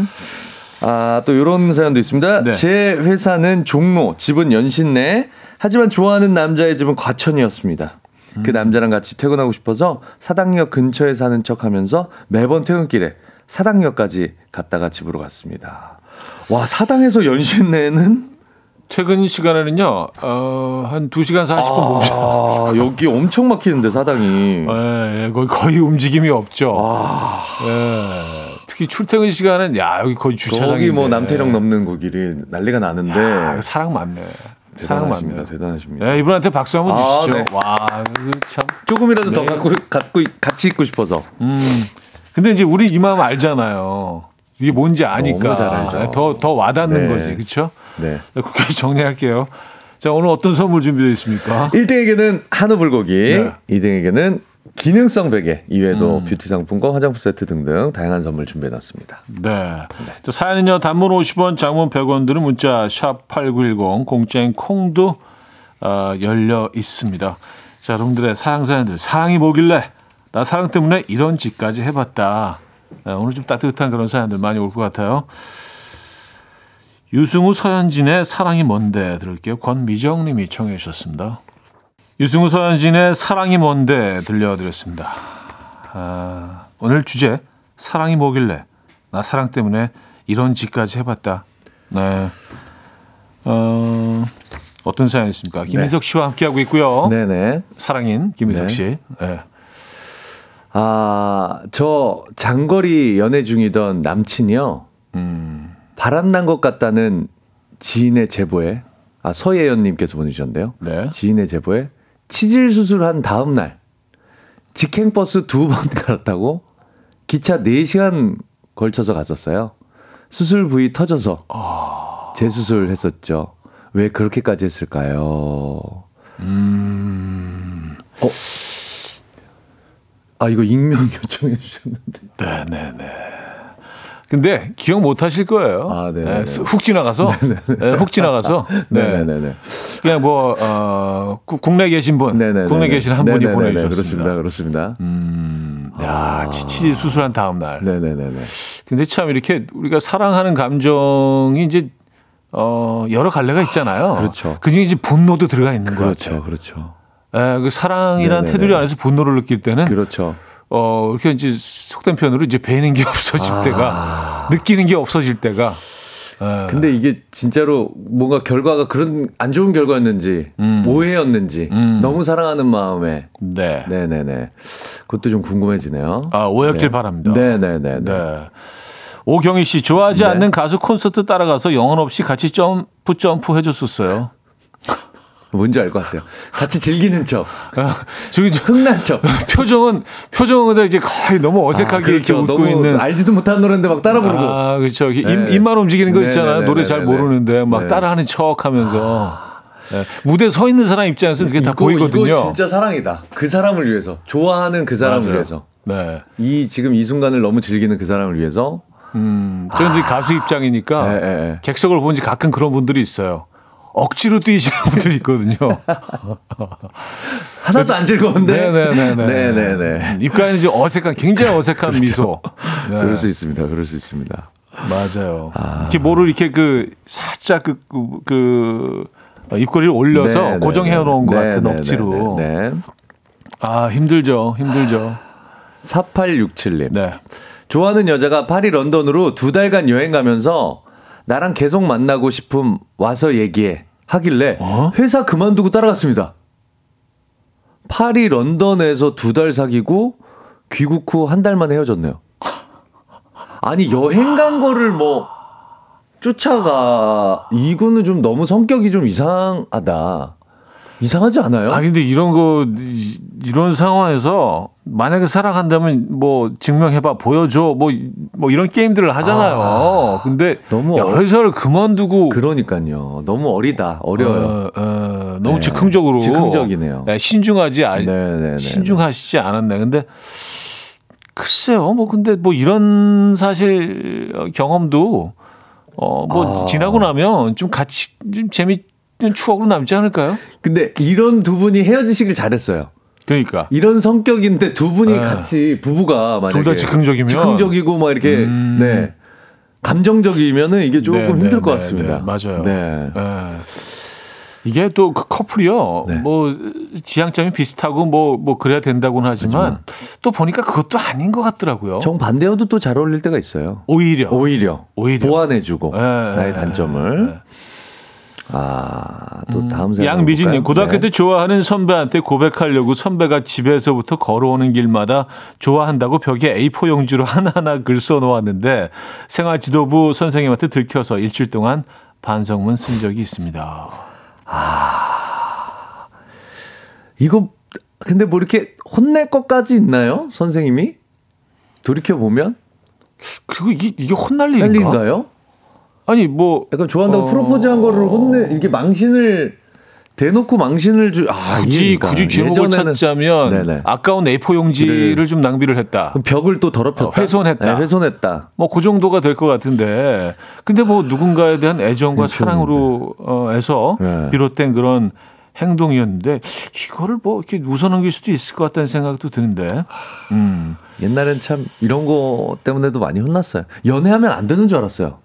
아, 또 이런 사연도 있습니다. 네. 제 회사는 종로, 집은 연신내. 하지만 좋아하는 남자의 집은 과천이었습니다. 음. 그 남자랑 같이 퇴근하고 싶어서 사당역 근처에 사는 척 하면서 매번 퇴근길에 사당역까지 갔다가 집으로 갔습니다. 와, 사당에서 연신내는? 퇴근 시간에는요, 어, 한 2시간 40분 봅니다. 아, 여기 엄청 막히는데, 사당이. 예, 예, 거의, 거의 움직임이 없죠. 아, 예. 특히 출퇴근 시간은, 야, 여기 거의 주차장인데. 저기 뭐 남태령 넘는 그 길이 난리가 나는데. 야, 사랑 많네. 사랑 대단하십니다. 예, 이분한테 박수 한번 아, 주시죠. 네. 와, 그 참. 조금이라도 더 네. 갖고, 갖고, 같이 있고 싶어서. 음. 근데 이제 우리 이 마음 알잖아요. 이게 뭔지 아니까. 알죠. 더, 더 와닿는 네. 거지. 그쵸? 네. 그렇게 정리할게요. 자, 오늘 어떤 선물 준비되어 있습니까? 1등에게는 한우 불고기, 네. 2등에게는 기능성 베개, 음. 이외에도 뷰티 상품권, 화장품 세트 등등 다양한 선물 준비해 놨습니다. 네. 자, 사연은요, 단문 50원, 장문 100원 들은 문자, 샵 8910, 공짜인 콩도 어, 열려 있습니다. 자, 여러분들의 사랑 사연들, 사랑이 뭐길래, 나 사랑 때문에 이런 짓까지 해봤다. 네, 오늘 좀 따뜻한 그런 사연들 많이 올 것 같아요. 유승우 서현진의 사랑이 뭔데 들을게요. 권미정 님이 청해 주셨습니다. 유승우 서현진의 사랑이 뭔데 들려드렸습니다. 아, 오늘 주제 사랑이 뭐길래 나 사랑 때문에 이런 짓까지 해봤다. 네. 어, 어떤 사연 있습니까? 김인석 씨와 함께 하고 있고요. 네네. 사랑인 김인석 네. 씨. 네. 아, 저 장거리 연애 중이던 남친이요. 음, 바람난 것 같다는 지인의 제보에, 아, 서예연님께서 보내주셨는데요. 네. 지인의 제보에 치질 수술한 다음 날 직행버스 두 번 갈았다고 기차 4시간 걸쳐서 갔었어요. 수술 부위 터져서 재수술 했었죠. 왜 그렇게까지 했을까요? 음, 어? 아 이거 익명 요청해 주셨는데. 네, 네, 네. 근데 기억 못 하실 거예요. 아, 네, 네, 네. 훅 지나가서, 네, 훅 지나가서, 네, 네네네. 그냥 뭐 어, 구- 국내 계신 분, 네네네. 국내 계신 한 분이 네네네네. 보내 주셨습니다. 그렇습니다. 그렇습니다. 음, 야, 치치 수술한 다음 날. 네 네 네 네. 근데 참 이렇게 우리가 사랑하는 감정이 이제 어 여러 갈래가 있잖아요. 그렇죠. 그중에 이제 분노도 들어가 있는 것 그렇죠. 그렇죠, 예, 그 사랑이라는 네네네. 테두리 안에서 분노를 느낄 때는 그렇죠. 어 이렇게 이제 속된 표현으로 이제 배는 게 없어질 아. 때가 느끼는 게 없어질 때가. 예. 근데 이게 진짜로 뭔가 결과가 그런 안 좋은 결과였는지 음. 오해였는지 음. 너무 사랑하는 마음에 네. 네네네 그것도 좀 궁금해지네요. 아 오해하길 네. 바랍니다. 네네네. 네. 오경희 씨 좋아하지 네. 않는 가수 콘서트 따라가서 영혼 없이 같이 점프 점프 해줬었어요. 뭔지 알 것 같아요. 같이 즐기는 척, 아, 저기 저 흥난 척. 표정은 표정은 이제 거의 너무 어색하게 아, 그렇죠. 이렇게 웃고 있는. 알지도 못하는 노래인데 막 따라 부르고. 아 그렇죠. 이렇게 입, 네. 입만 움직이는 거 네, 있잖아요. 네, 노래 네, 잘 네, 모르는데 막 네. 따라하는 척 하면서 네. 무대 서 있는 사람 입장에서 그게 다 이거, 보이거든요. 이거 진짜 사랑이다. 그 사람을 위해서 좋아하는 그 사람을 맞아요. 위해서 네. 이 지금 이 순간을 너무 즐기는 그 사람을 위해서. 음, 저는 이제 가수 입장이니까 네, 네, 네. 객석을 보는지 가끔 그런 분들이 있어요. 억지로 뛰시는 분들이 있거든요. 하나도 안 즐거운데. 네네네네. 네네네. 입가에는 이제 어색한, 굉장히 어색한 미소. 네. 그럴 수 있습니다. 그럴 수 있습니다. 맞아요. 이렇게 뭐를 이렇게 그 살짝 그, 그, 그 입꼬리를 올려서 네, 네, 고정해 놓은 것 네, 같은 네, 억지로. 네, 네. 아, 힘들죠. 힘들죠. 4867님. 네. 좋아하는 여자가 파리 런던으로 두 달간 여행 가면서 나랑 계속 만나고 싶음 와서 얘기해 하길래 어? 회사 그만두고 따라갔습니다. 파리 런던에서 두 달 사귀고 귀국 후 한 달 만에 헤어졌네요. 아니 여행 간 거를 뭐 쫓아가 이거는 좀 너무 성격이 좀 이상하다. 이상하지 않아요? 아, 근데 이런 거, 이- 이런 상황에서 만약에 사랑한다면 뭐 증명해봐, 보여줘, 뭐, 뭐 이런 게임들을 하잖아요. 근데 너무 야, 어- 회사를 그만두고 그러니까요. 너무 어리다. 어려요. 어, 어, 너무 네. 즉흥적으로 즉흥적이네요. 네, 신중하지 아, 네네네. 신중하시지 않았네. 근데 글쎄요, 뭐 근데 뭐 이런 사실 어, 경험도 어뭐 아. 지나고 나면 좀 같이 좀 재밌는 추억으로 남지 않을까요? 근데 이런 두 분이 헤어지시길 잘했어요. 그러니까 이런 성격인데 두 분이 네. 같이 부부가 만약에 둘다 즉흥적이면 즉흥적이고 막 이렇게 음. 네 감정적이면은 이게 조금 네, 힘들 네, 것 네, 같습니다. 네, 맞아요. 네. 예. 이게 또 그 커플이요. 네. 뭐 지향점이 비슷하고 뭐뭐 그래야 된다고는 하지만 또 보니까 그것도 아닌 것 같더라고요. 정 반대여도 또 잘 어울릴 때가 있어요. 오히려 오히려, 오히려. 보완해주고 예, 나의 예, 단점을. 예. 아, 또 다음 사연. 양미진님? 고등학교 네. 때 좋아하는 선배한테 고백하려고 선배가 집에서부터 걸어오는 길마다 좋아한다고 벽에 A4 용지로 하나하나 글 써놓았는데 생활 지도부 선생님한테 들켜서 일주일 동안 반성문 쓴 적이 있습니다. 이거 근데 뭐 이렇게 혼낼 것까지 있나요, 선생님이? 돌이켜 보면 그리고 이게 이게 혼날 일인가? 헬린가요? 아니 뭐 약간 좋아한다고 어. 프로포즈한 거를 혼내 이렇게 망신을 대놓고 망신을 주. 아, 굳이 이해가. 굳이 제목을 예전에는 찾자면 네네. 아까운 A4 용지를 좀 낭비를 했다. 벽을 또 더럽혔다. 어, 훼손했다. 네, 훼손했다. 뭐 그 정도가 될 것 같은데 근데 뭐 누군가에 대한 애정과 그렇죠. 사랑으로 어, 네. 비롯된 그런 행동이었는데 이거를 뭐 이렇게 웃어넘길 수도 있을 것 같다는 생각도 드는데 음. 옛날엔 참 이런 거 때문에도 많이 혼났어요. 연애하면 안 되는 줄 알았어요.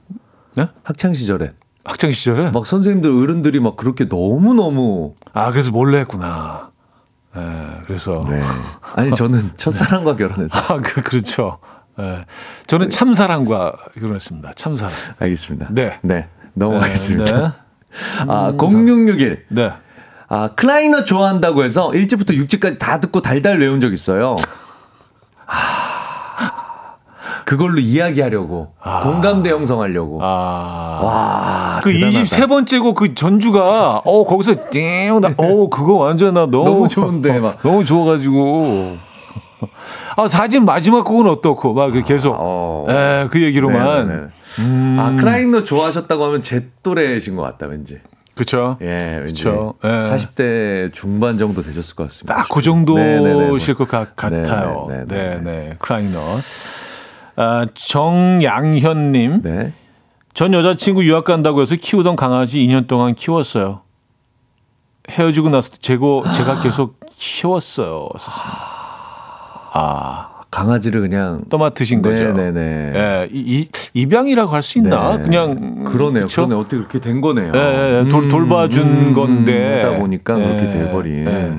네? 학창 시절에 학창 시절에 막 선생님들 어른들이 막 그렇게 너무 너무 아 그래서 몰래 했구나. 예, 그래서 네. 아니 저는 첫사랑과 결혼해서 아 그, 그렇죠. 예. 저는 참사랑과 결혼했습니다. 참사랑. 알겠습니다. 네. 네. 넘어가겠습니다. 네. 아, 0661. 네. 아, 클라이너 좋아한다고 해서 1집부터 6집까지 다 듣고 달달 외운 적 있어요. 아, 그걸로 이야기하려고. 공감대 형성하려고. 아. 와. 그 대단하다. 23번째 곡그 전주가 어 거기서 띵나어 그거 완전 나 너무 너무 좋은데, 막. 너무 좋아 가지고 아 4집 마지막 곡은 어떻고 막 계속 어. 에, 그 얘기로만 네, 네. 음, 아, 클라이너 좋아하셨다고 하면 제 또래신 것 같다, 왠지. 그쵸 예. 그쵸. 예. 40대 중반 정도 되셨을 것 같습니다. 딱 그. 정도실 것 같- 네네네. 네네 크라이너 아, 정양현님 네. 전 여자친구 유학 간다고 해서 키우던 강아지 2년 동안 키웠어요. 헤어지고 나서 제고 제가 계속 키웠어요. 썼습니다. 아, 강아지를 그냥. 떠맡으신 거죠. 네네네. 예, 이, 이 입양이라고 할 수 있나? 네. 그냥 그러네요. 그쵸? 그러네. 어떻게 그렇게 된 거네요. 예, 예, 예. 돌, 돌봐준 건데 하다 보니까 그렇게 예, 돼버린. 예.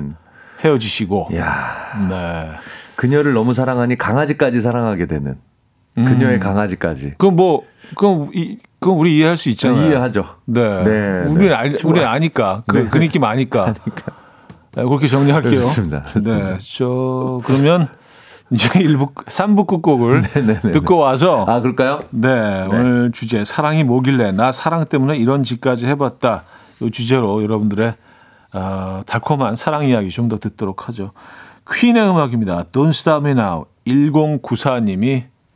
헤어지시고. 야 네. 그녀를 너무 사랑하니 강아지까지 사랑하게 되는. 음. 그녀의 강아지까지. 그럼 뭐 그럼 이 그럼 우리 이해할 수 있잖아요. 이해하죠. 네. 네, 네. 알, 좋아. 우리는 아니까. 그, 네. 그 느낌 아니까. 네, 그렇게 정리할게요. 좋습니다. 네. 저, 그러면 이제 1부, 3부 끝곡을 네네네. 듣고 와서 아, 그럴까요? 네, 오늘 주제 사랑이 뭐길래 나 사랑 때문에 이런 짓까지 해봤다. 이 주제로 여러분들의 어, 달콤한 사랑 이야기 좀 더 듣도록 하죠. 퀸의 음악입니다. Don't Stop Me Now 1094님이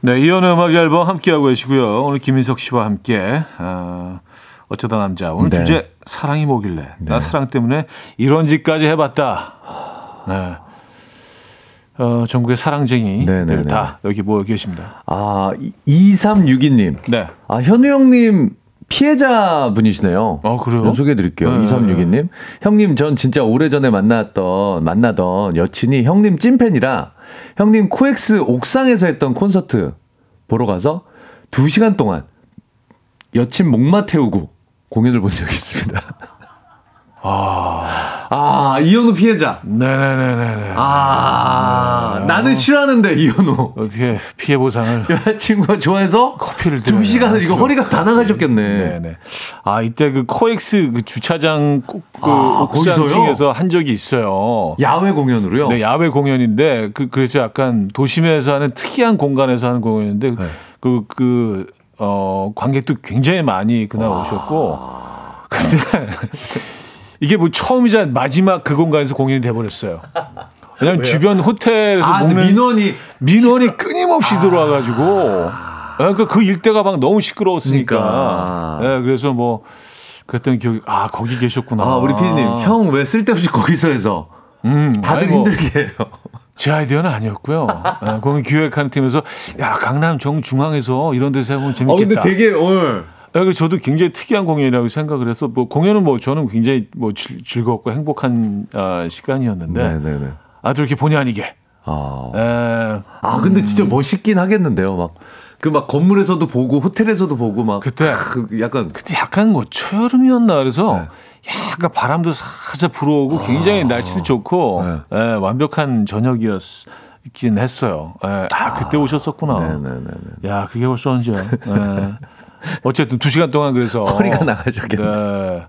네, 이연의 음악 앨범 함께하고 계시고요. 오늘 김인석 씨와 함께 어, 어쩌다 남자 오늘 네. 주제 사랑이 뭐길래 나 사랑 때문에 이런 짓까지 해봤다. 네. 어, 전국의 사랑쟁이들 네네네. 다 여기 모여 계십니다. 아, 2362님. 네. 아, 현우 형님 피해자 분이시네요. 어, 그래요? 소개해 드릴게요. 네. 2362님. 형님, 전 진짜 오래전에 만났던, 만나던 여친이 형님 찐팬이라 형님 코엑스 옥상에서 했던 콘서트 보러 가서 2시간 동안 여친 목마 태우고 공연을 본 적이 있습니다. 아, 아, 이현우 피해자. 네네네네네. 아, 나는 싫어하는데, 이현우. 어떻게 피해 보상을 여자친구가 좋아해서 커피를 두 시간을 이거 허리가 다 나가셨겠네. 네네. 아 이때 그 코엑스 그 주차장 꼭- 그 아, 옥상층에서 한 적이 있어요. 야외 공연으로요? 네, 야외 공연인데 그 그래서 약간 도심에서 하는 특이한 공간에서 하는 공연인데 네. 그 그 어 관객도 굉장히 많이 그날 오셨고 근데 이게 뭐 처음이자 마지막 그 공간에서 공연이 돼 버렸어요. 왜냐면 주변 호텔에서 아, 먹는 민원이 민원이 끊임없이 들어와가지고. 그러니까 그 일대가 막 너무 시끄러웠으니까. 그러니까. 예, 그래서 뭐 그랬던 기억이 아 거기 계셨구나. 아, 우리 피디님, 형왜 쓸데없이 거기서 해서 음, 다들 아니 뭐 힘들게 해요. 제 아이디어는 아니었고요. 예, 공연 기획하는 팀에서 야 강남 정 중앙에서 이런 데서 해보면 어, 재밌겠다. 근데 되게 오늘 예, 그래서 저도 굉장히 특이한 공연이라고 생각을 해서 뭐 공연은 뭐 저는 굉장히 뭐 즐, 즐겁고 행복한 아, 시간이었는데 네네네. 아또 이렇게 본의 아니게 아. 예, 아, 근데 진짜 멋있긴 하겠는데요. 막. 그 막 건물에서도 보고 호텔에서도 보고 막 그때. 크, 약간 그때 약간 뭐 초여름이었나 그래서 네. 약간 바람도 살짝 불어오고 굉장히 날씨도 좋고 네. 예, 완벽한 저녁이었긴 했어요. 예, 아 그때 오셨었구나. 네네네. 야 그게 벌써 언제야? 예. 어쨌든 두 시간 동안 그래서 허리가 나가셨겠네. 네.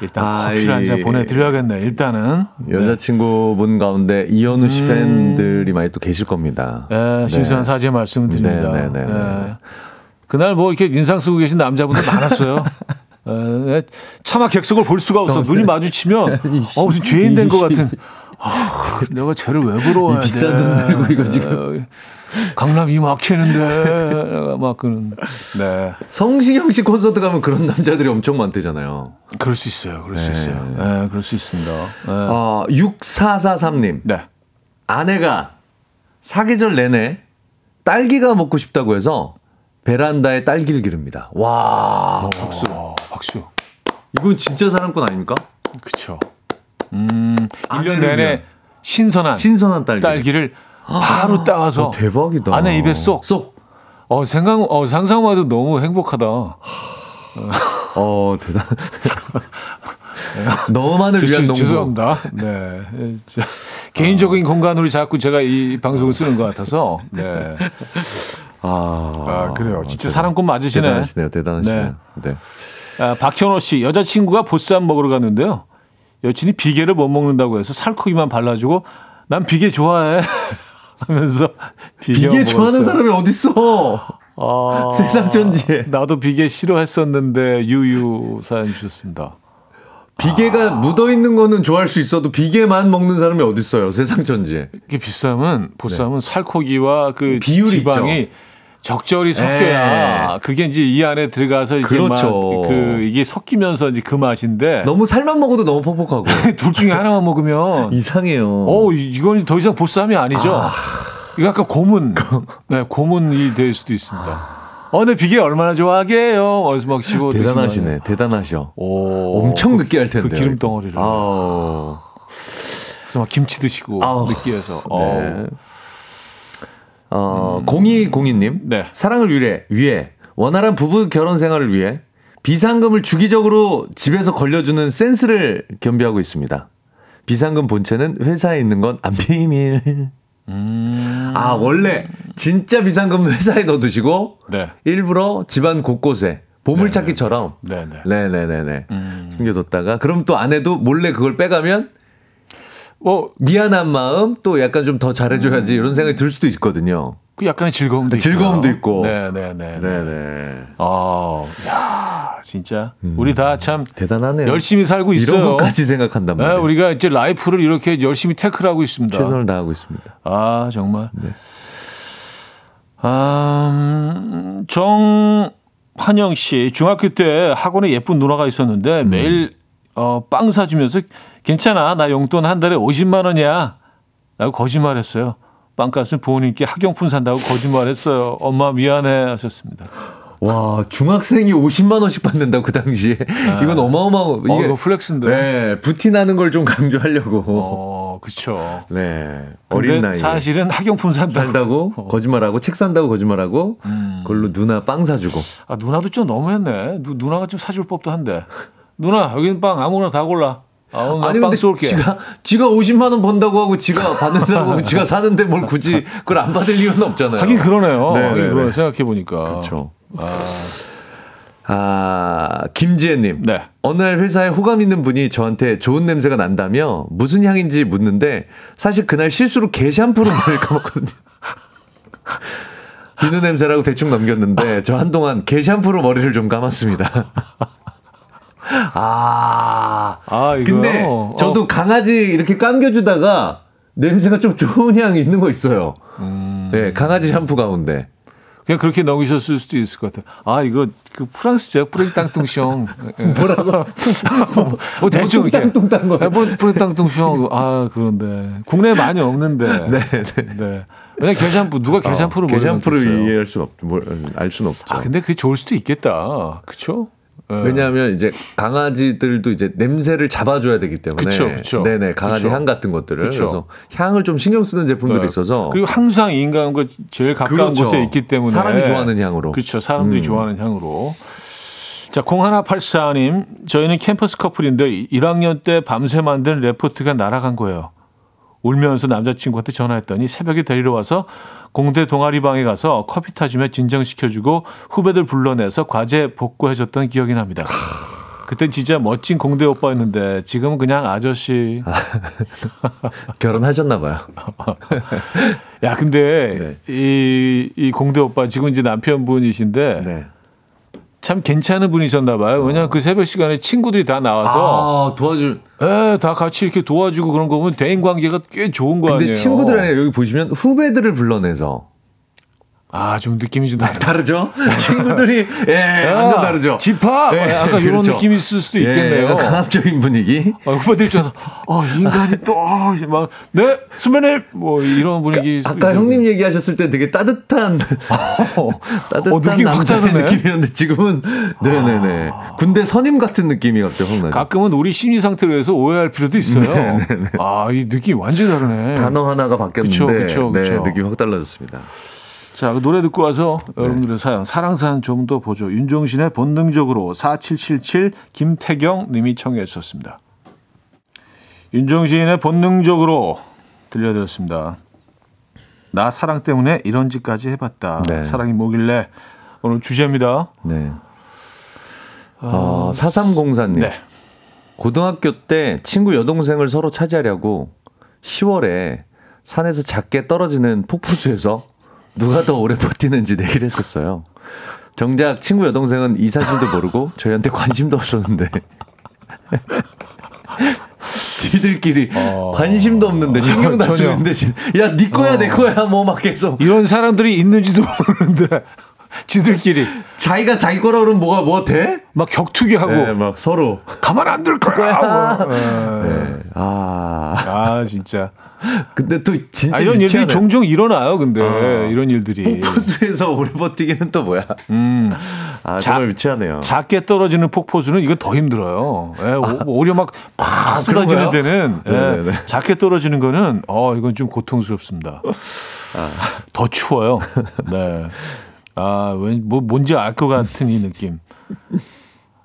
일단 아, 커피를 한잔 이- 보내드려야겠네. 일단은 여자친구분 가운데 이현우 씨 팬들이 많이 또 계실 겁니다. 예, 신선한 네. 사죄 말씀을 드립니다. 네, 네, 네, 예. 그날 뭐 이렇게 인상 쓰고 계신 남자분들 많았어요. 예, 차마 객석을 볼 수가 없어. 눈이 마주치면 어 무슨 죄인 된 것 같은. 아, 내가 쟤를 왜 부러워야 돼? 비싼 돈 내고 이거 지금. 강남 이 막히는데 막 그런. 네, 성시경 씨 콘서트 가면 그런 남자들이 엄청 많대잖아요. 그럴 수 있어요. 그럴 수 네. 있어요. 예, 그럴 수 있습니다. 예. 어, 6443님. 네. 아내가 사계절 내내 딸기가 먹고 싶다고 해서 베란다에 딸기를 기릅니다. 와, 박수. 박수. 이건 진짜 사랑꾼 아닙니까? 그렇죠. 음, 1년 아내를 내내. 신선한 신선한 딸기. 딸기를 바로 따와서 어, 대박이다. 안에 입에 쏙. 쏙. 어, 생각, 어, 상상만 해도 너무 행복하다. 어, 대단. 너만을 위한 죄- 농부. 죄송합니다. 네. 예, 저, 개인적인 공간으로 자꾸 제가 이 방송을 쓰는 것 같아서. 네. 아, 아, 그래요. 진짜 사람꾼 맞으시네. 대단하시네요. 대단하시네요. 네. 아, 박현호 씨, 여자친구가 보쌈 먹으러 갔는데요. 여친이 비계를 못 먹는다고 해서 살코기만 발라주고 난 비계 좋아해. 하면서 비계 비계 좋아하는 사람이 어딨어? 아, 세상 천지에. 나도 비계 싫어했었는데 유유 사연 주셨습니다. 비계가 묻어 있는 거는 좋아할 수 있어도 비계만 먹는 사람이 어딨어요? 세상 천지에. 이게 비쌈은 보쌈은 살코기와 그 네. 비율이 지방이 적절히 섞여야 그게 이제 이 안에 들어가서 이제 네. 그렇죠. 막그 이게 섞이면서 이제 그 맛인데 너무 살만 먹어도 너무 퍽퍽하고. 둘 중에 하나만 먹으면 이상해요. 어 이건 더 이상 보쌈이 아니죠. 이거 약간 고문, 네 고문이 될 수도 있습니다. 어, 근데 비계 얼마나 좋아하게요? 어디서 막 씹어 대단하시네. 대단하셔. 오, 엄청 그- 느끼할 텐데. 그 기름 덩어리를. 아우. 그래서 막 김치 드시고 아우. 느끼해서. 네. 어. 어, 0202님. 네. 사랑을 위해, 위해, 원활한 부부 결혼 생활을 위해 비상금을 주기적으로 집에서 걸려주는 센스를 겸비하고 있습니다. 비상금 본체는 회사에 있는 건 안 비밀. 음. 아, 원래 진짜 비상금은 회사에 넣어두시고 네. 일부러 집안 곳곳에 보물찾기처럼 네, 네. 네네네네 음. 숨겨뒀다가 그럼 또 아내도 몰래 그걸 빼가면 뭐 미안한 마음 또 약간 좀 더 잘해줘야지 이런 생각이 들 수도 있거든요. 그 약간의 즐거움도 있고. 즐거움도 있고. 네네네. 네네. 아, 야, 진짜 우리 다 참 대단하네요. 열심히 살고 있어요. 이런 것까지 생각한단 네, 말이에요. 우리가 이제 라이프를 이렇게 열심히 태클하고 있습니다. 최선을 다하고 있습니다. 아, 정말. 네. 아, 음, 정환영 씨, 중학교 때 학원에 예쁜 누나가 음. 있었는데 매일 어, 빵 사주면서 괜찮아, 나 용돈 한 달에 50만 원이야. 라고 거짓말했어요. 빵값은 부모님께 학용품 산다고 거짓말했어요. 엄마 미안해 하셨습니다. 와 중학생이 50만 원씩 받는다고 그 당시에 이건 어마어마한 어, 이거 flex인데. 네 부티나는 걸 좀 강조하려고. 어, 그쵸. 네 어린 나이에 사실은 학용품 산다고. 살다고 거짓말하고 책 산다고 거짓말하고 그걸로 누나 빵 사주고. 아, 누나도 좀 너무했네. 누, 누나가 좀 사줄 법도 한데. 누나, 여기는 빵 아무거나 다 골라. 아, 아니 빵 근데 쏠게. 지가 지가 50만 원 번다고 하고 지가 받는다고 지가 사는데 뭘 굳이 그걸 안 받을 이유는 없잖아요. 하긴 그러네요. 네, 네, 네. 생각해 보니까. 그렇죠. 아, 김지혜님. 네. 어느 날 회사에 호감 있는 분이 저한테 좋은 냄새가 난다며 무슨 향인지 묻는데 사실 그날 실수로 게 샴푸로 머리를 감았거든요. 비누 냄새라고 대충 넘겼는데 저 한동안 게 샴푸로 머리를 좀 감았습니다. 아. 아, 이거. 근데 저도 강아지 이렇게 감겨주다가 냄새가 좀 좋은 향이 있는 거 있어요. 네, 강아지 샴푸 가운데. 그냥 그렇게 넘기셨을 수도 있을 것 같아요. 아, 이거 그 프랑스죠. 프랭땅뚱숑. 뭐라고? 뭐 대충 이렇게. 뚱땅뚱땅 거. 프랭땅뚱숑. 아, 그런데 국내에 많이 없는데. 네, 네. 왜냐 게샴푸 누가 게샴푸를 게 샴푸를 모르겠어요. 이해할 수 없, 뭘, 알 수는 없죠. 아, 근데 그게 좋을 수도 있겠다. 그쵸? 예. 왜냐하면 이제 강아지들도 이제 냄새를 잡아줘야 되기 때문에 그쵸, 그쵸. 네네 강아지 그쵸. 향 같은 것들을. 그래서 향을 좀 신경 쓰는 제품들이 네. 있어서 그리고 항상 인간과 제일 가까운 그렇죠. 곳에 있기 때문에 사람이 좋아하는 향으로. 그렇죠. 사람들이 음. 좋아하는 향으로. 자, 0184님, 저희는 캠퍼스 커플인데 1학년 때 밤새 만든 레포트가 날아간 거예요. 울면서 남자친구한테 전화했더니 새벽에 데리러 와서 공대 동아리방에 가서 커피 타주며 진정시켜주고 후배들 불러내서 과제 복구해줬던 기억이 납니다. 그때 진짜 멋진 공대 오빠였는데 지금은 그냥 아저씨. 결혼하셨나 봐요. 야, 근데 이, 이 공대 오빠 지금 이제 남편분이신데 네. 참 괜찮은 분이셨나 봐요. 왜냐하면 그 새벽 시간에 친구들이 다 나와서 아 도와줄. 에, 다 같이 이렇게 도와주고 그런 거 보면 대인 관계가 꽤 좋은 거 근데 아니에요. 친구들 아니라 여기 보시면 후배들을 불러내서 아, 좀 느낌이 좀. 다르죠? 친구들이 예 완전 다르죠. 집합! 예, 약간 이런 그렇죠. 느낌이 있을 수도 예, 있겠네요. 약간 강압적인 분위기. 어, 후배들 입장에서 어, 이 인간이 또, 어, 막, 네, 선배님! 뭐, 이런 분위기. 아까 형님 얘기하셨을 때 되게 따뜻한 따뜻한 어, 느낌 확 남자의. 느낌이었는데 지금은 네네네 군대 선임 같은 느낌이 갑자기 확 나죠. 가끔은 우리 심리 상태로 해서 오해할 필요도 있어요. 네, 아, 이 느낌이 완전히 다르네. 단어 하나가 바뀌었는데 그쵸, 그쵸, 네, 그쵸. 느낌이 확 달라졌습니다. 자, 그 노래 듣고 와서 네. 여러분들의 사연, 사랑사연 좀 더 보죠. 윤종신의 본능적으로 4777 김태경 님이 청해 주셨습니다. 윤종신의 본능적으로 들려드렸습니다. 나 사랑 때문에 이런 짓까지 해봤다. 네. 사랑이 뭐길래 오늘 주제입니다. 네. 어, 4304님. 네. 고등학교 때 친구 여동생을 서로 차지하려고 10월에 산에서 작게 떨어지는 폭포수에서 누가 더 오래 버티는지 내기를 했었어요. 정작 친구 여동생은 이 사실도 모르고 저희한테 관심도 없었는데 지들끼리 어. 관심도 없는데 신경도 안 전혀. 쓰는 대신 야네 거야 내 거야 뭐 막 계속 이런 사람들이 있는지도 모르는데 지들끼리 자기가 자기 거라 그러면 뭐가 뭐가 돼? 막 격투기 하고 네, 막 서로 가만 안 둘 거야. 하고. 예. 네. 아 아 진짜. 근데 또 진짜 아, 이런 일들이 유치하네. 종종 일어나요. 근데 어. 이런 일들이 폭포수에서 오래 버티기는 또 뭐야? 음, 아 자- 정말 유치하네요. 작게 떨어지는 폭포수는 이거 더 힘들어요. 예, 오- 오히려 막팍 쏟아지는 거예요? 데는 예, 네네네. 작게 떨어지는 거는 어 이건 좀 고통스럽습니다. 더 추워요. 네. 아, 왠, 뭐, 뭔지 알 것 같은 이 느낌.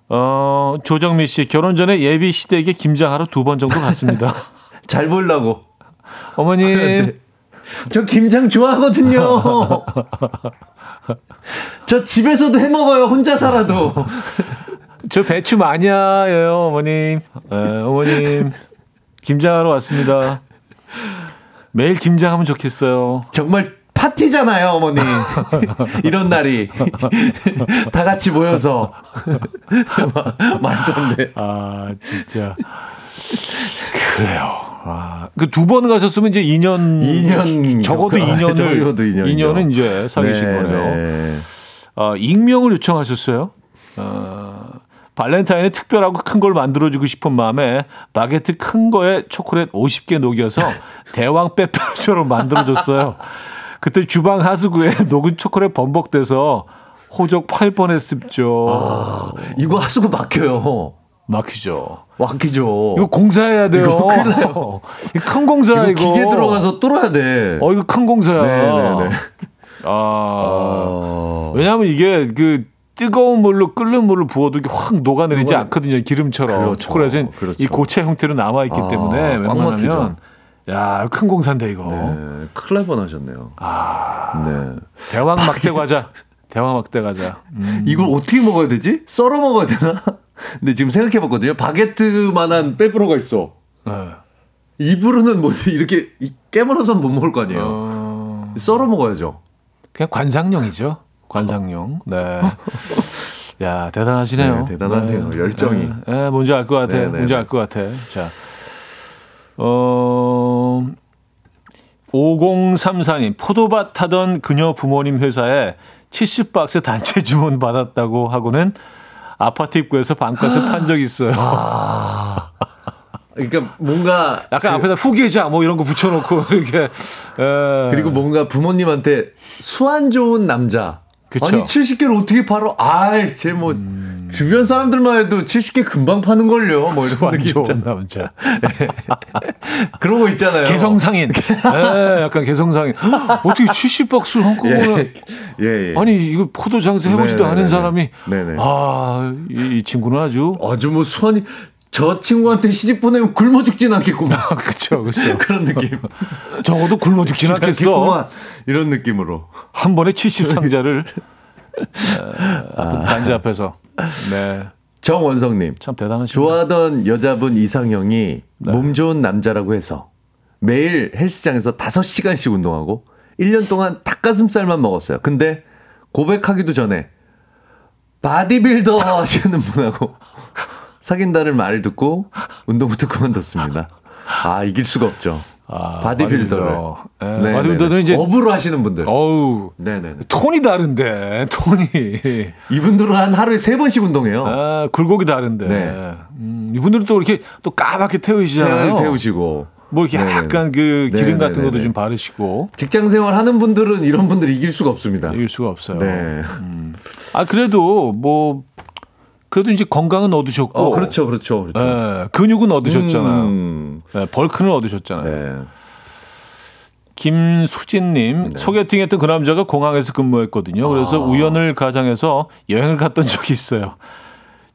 어, 조정미 씨, 결혼 전에 예비 시댁에 김장하러 두 번 정도 갔습니다. 잘 보려고. 어머님, 네. 저 김장 좋아하거든요. 저 집에서도 해 먹어요. 혼자 살아도. 저 배추 마니아예요, 어머님. 에, 어머님, 김장하러 왔습니다. 매일 김장하면 좋겠어요. 정말 파티잖아요, 어머니. 이런 날이 다 같이 모여서 마- 말도 안 돼. 아, 진짜. 그래요. 아, 그 두 번 가셨으면 이제 2년. 2년 적어도 아, 2년을. 적어도 2년이죠. 2년 은 이제 사귀신 네, 거네요. 네. 아, 익명을 요청하셨어요. 어, 발렌타인에 특별하고 큰 걸 만들어주고 싶은 마음에 바게트 큰 거에 초콜릿 50개 녹여서 대왕 빼빼로처럼 만들어줬어요. 그때 주방 하수구에 녹은 초콜릿 범벅돼서 호적 팔 뻔했습죠. 이거 하수구 막혀요. 막히죠. 막히죠. 이거 공사해야 돼요. 이거 큰일 나요. 큰 공사야 이거 이거. 기계 들어가서 뚫어야 돼. 어 이거 큰 공사야. 네, 네, 네. 아 어. 왜냐하면 이게 그 뜨거운 물로 끓는 물을 부어도 이게 확 녹아내리지 녹아내- 않거든요. 기름처럼. 그렇죠. 초콜릿은 그렇죠. 이 고체 형태로 남아 있기 아, 때문에. 웬만하면 야, 큰 공산데 이거. 네, 큰일 날뻔 하셨네요. 아, 네. 대왕 막대 과자. 대왕 막대 과자. 음. 이걸 어떻게 먹어야 되지? 썰어 먹어야 되나? 근데 지금 생각해 봤거든요. 바게트만한 빼부로가 있어. 네. 입으로는 뭐 이렇게 이- 깨물어서는 못 먹을 거 아니에요. 어, 썰어 먹어야죠. 그냥 관상용이죠. 관상용. 네. 야, 대단하시네요. 네, 대단하네요. 열정이. 네, 네, 뭔지 알 것 같아. 네, 네, 뭔지 네. 알것 같아. 자. 어 5034님 포도밭 타던 그녀 부모님 회사에 70박스 단체 주문 받았다고 하고는 아파트 입구에서 반값을 판 적이 있어요. 그러니까 뭔가 약간 앞에다 후계자 뭐 이런 거 붙여놓고 이렇게 에. 그리고 뭔가 부모님한테 수완 좋은 남자. 그쵸. 아니 70개를 어떻게 팔어? 아이, 쟤뭐 주변 사람들만 해도 70개 금방 파는 걸요. 뭐 이런 느낌 있잖아. 남자. 그런 거 있잖아요. 개성상인. 예, 약간 개성상인. 헉, 어떻게 70박스를 한꺼번에. 예, 예. 아니, 이거 포도 장사 해보지도 네네네네. 않은 사람이. 네네. 아, 이, 이 친구는 아주. 아주 뭐 수완이 저 친구한테 시집 보내면 굶어 죽진 않겠구만. 그쵸, 그쵸. 그런 느낌. 적어도 굶어 죽진 않겠어. 이런 느낌으로. 한 번에 70상자를. 반지 앞에서. 네. 정원성님. 참 대단하시죠. 좋아하던 여자분 이상형이 네. 몸 좋은 남자라고 해서 매일 헬스장에서 5시간씩 운동하고 1년 동안 닭가슴살만 먹었어요. 근데 고백하기도 전에 바디빌더 하시는 분하고 사귄다는 말을 듣고 운동부터 그만뒀습니다. 아, 이길 수가 없죠. 아, 바디빌더를. 바디빌더. 예, 네, 바디빌더는 네, 네. 이제. 업으로 하시는 분들. 어우. 네네. 톤이 다른데, 톤이. 이분들은 한 하루에 세 번씩 운동해요. 아, 굴곡이 다른데. 네. 음, 이분들은 또 이렇게 또 까맣게 태우시잖아요. 태우- 태우시고. 뭐 이렇게 네네네. 약간 그 기름 같은 것도 네네네네. 좀 바르시고 직장 생활 하는 분들은 이런 분들 이길 수가 없습니다. 이길 수가 없어요. 네. 아 그래도 뭐 그래도 이제 건강은 얻으셨고, 어, 그렇죠, 그렇죠, 그렇죠. 예, 근육은 얻으셨잖아요. 음, 예, 벌크는 얻으셨잖아요. 네. 김수진님 소개팅했던 그 남자가 공항에서 근무했거든요. 그래서 아. 우연을 가장해서 여행을 갔던 적이 있어요.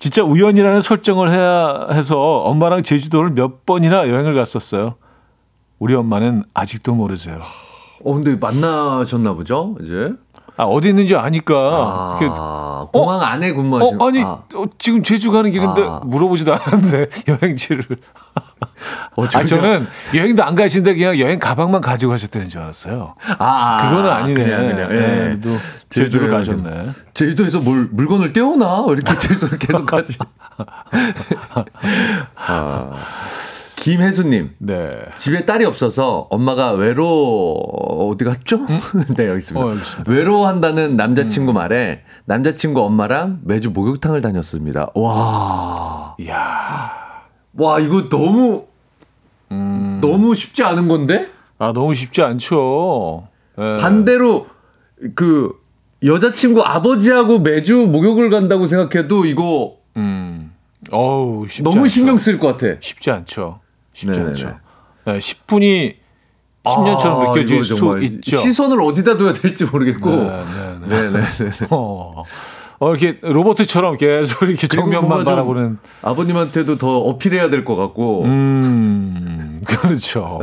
진짜 우연이라는 설정을 해야 해서 엄마랑 제주도를 몇 번이나 여행을 갔었어요. 우리 엄마는 아직도 모르세요. 어, 근데 만나셨나 보죠, 이제? 아 어디 있는지 아니까. 아, 그, 공항 안에 근무하시는 어, 아니, 아, 어, 지금 제주 가는 길인데 아. 물어보지도 않았는데 여행지를. 어, 아? 저는 여행도 안 가신데 그냥 여행 가방만 가지고 가셨다는 줄 알았어요. 아, 그거는 아니네. 그냥, 그냥, 예. 네, 제주를 가셨네. 제주도에서 뭘 물건을 떼오나? 왜 이렇게 제주도를 계속 가지? 아, 김혜수님. 네. 집에 딸이 없어서 엄마가 외로 어디 갔죠? 네 여기 있습니다. 어, 여기 있습니다. 외로워한다는 남자친구 말에 남자친구 엄마랑 매주 목욕탕을 다녔습니다. 와, 이야. 와 이거 너무 너무 쉽지 않은 건데 아, 너무 쉽지 않죠. 예. 반대로 그 여자친구 아버지하고 매주 목욕을 간다고 생각해도 이거 음. 어우, 쉽지 너무 않죠. 신경 쓸 것 같아. 쉽지 않죠. 쉽지 네네네. 않죠. 네, 10분이 10년처럼 아, 느껴질 수 있죠. 시선을 어디다 둬야 될지 모르겠고. 네, 네, 네. 네네. 어. 어, 이렇게 로봇처럼 계속 이렇게 정면만 바라보는. 아버님한테도 더 어필해야 될 것 같고. 음, 그렇죠.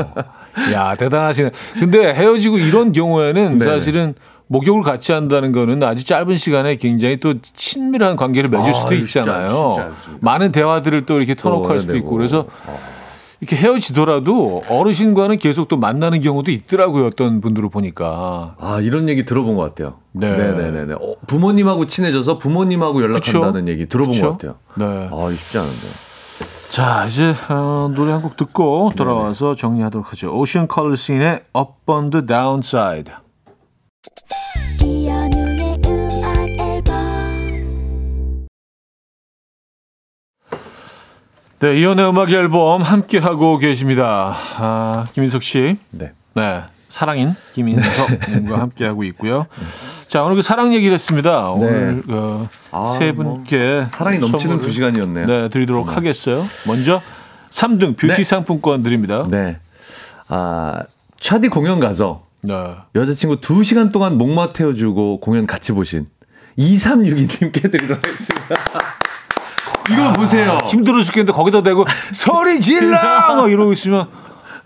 야, 대단하시네. 근데 헤어지고 이런 경우에는 네. 사실은 목욕을 같이 한다는 거는 아주 짧은 시간에 굉장히 또 친밀한 관계를 맺을 아, 수도 이거 쉽지 않- 있잖아요. 쉽지. 많은 대화들을 또 이렇게 터놓고 할 수도 있고. 그래서 이렇게 헤어지더라도 어르신과는 계속 또 만나는 경우도 있더라고요. 어떤 분들을 보니까. 아 이런 얘기 들어본 것 같아요. 네. 네네네. 어, 부모님하고 친해져서 부모님하고 연락한다는 그쵸? 얘기 들어본 그쵸? 것 같아요. 네. 아 쉽지 않은데. 자, 이제 어, 노래 한 곡 듣고 돌아와서 정리하도록 하죠. 오션 컬러스인의 Up on the Downside. 네, 이연의 음악 앨범 함께 하고 계십니다. 아, 김인석 씨, 네. 네, 사랑인 김인석님과 함께 하고 있고요. 자, 오늘 그 사랑 얘기를 했습니다. 오늘 어, 아, 세 뭐, 분께 사랑이 넘치는 두 시간이었네요. 네, 드리도록 하겠어요. 먼저 3등 뷰티 네. 상품권 드립니다. 네. 아 차디 공연 가서 네. 여자친구 두 시간 동안 목마 태워주고 공연 같이 보신 2362님께 드리도록 하겠습니다. 이거 보세요. 힘들어 죽겠는데 거기다 대고 소리 질러 막 이러고 있으면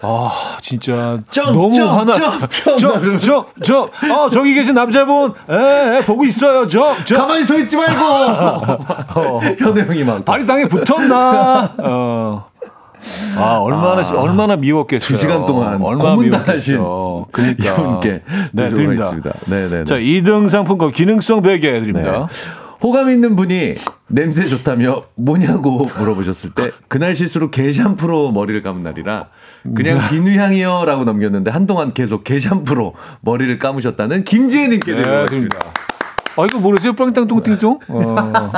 아 진짜 점, 너무 점, 화나 점, 점. 저저저어 저기 계신 남자분 에, 에 보고 있어요 저 저 가만히 서 있지 말고. 현우 형이 막. 발이 땅에 붙었나 어. 아 얼마나 얼마나 미웠겠어요. 두 시간 동안 얼마나 미웠겠어. 그러니까 이분께 네 드립니다. 하겠습니다. 네 네 네. 자 2등 상품권 기능성 베개 드립니다. 호감 있는 분이 냄새 좋다며 뭐냐고 물어보셨을 때 그날 실수로 게 샴푸로 머리를 감은 날이라 그냥 네. 비누향이요라고 넘겼는데 한동안 계속 게 샴푸로 머리를 감으셨다는 김지혜님께 네. 하겠습니다. 아 이거 모르세요? 빵땅똥띵똥. 어,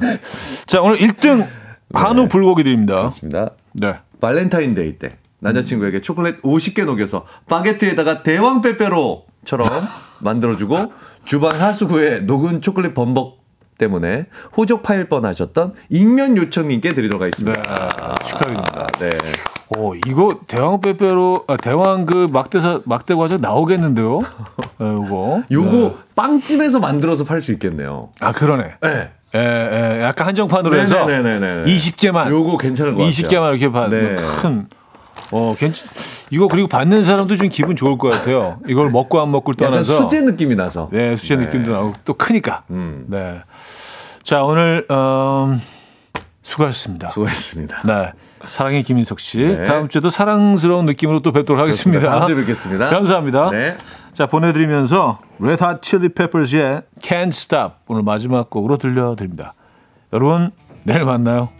네. 자 오늘 1등 한우 불고기 드립니다. 그렇습니다. 네. 발렌타인데이 때 남자친구에게 초콜릿 50개 녹여서 바게트에다가 대왕 빼빼로처럼 만들어주고 주방 하수구에 녹은 초콜릿 범벅 때문에 호적 파일 뻔하셨던 익면 요청님께 드리도록 하겠습니다. 축하드립니다. 네. 오 이거 대왕 빼빼로 아, 대왕 그 막대사 막대 과자 나오겠는데요? 네, 이거. 요거 네. 빵집에서 만들어서 팔 수 있겠네요. 아 그러네. 네. 예, 예, 약간 한정판으로 해서 네네네네. 20개만 요거 괜찮은 것 같아요. 20개만 이렇게 받 네. 큰. 어, 괜찮. 이거 그리고 받는 사람도 좀 기분 좋을 것 같아요. 이걸 먹고 안 먹고 약간 떠나서 수제 느낌이 나서. 네, 수제 네. 느낌도 나고 또 크니까. 음. 네. 자, 오늘 음, 수고하셨습니다. 수고했습니다. 네. 사랑의 김인석 씨. 네. 다음 주에도 사랑스러운 느낌으로 또 뵙도록 하겠습니다. 다음 주에 뵙겠습니다. 감사합니다. 네. 자, 보내드리면서 Red Hot Chili Peppers의 Can't Stop 오늘 마지막 곡으로 들려드립니다. 여러분, 내일 만나요.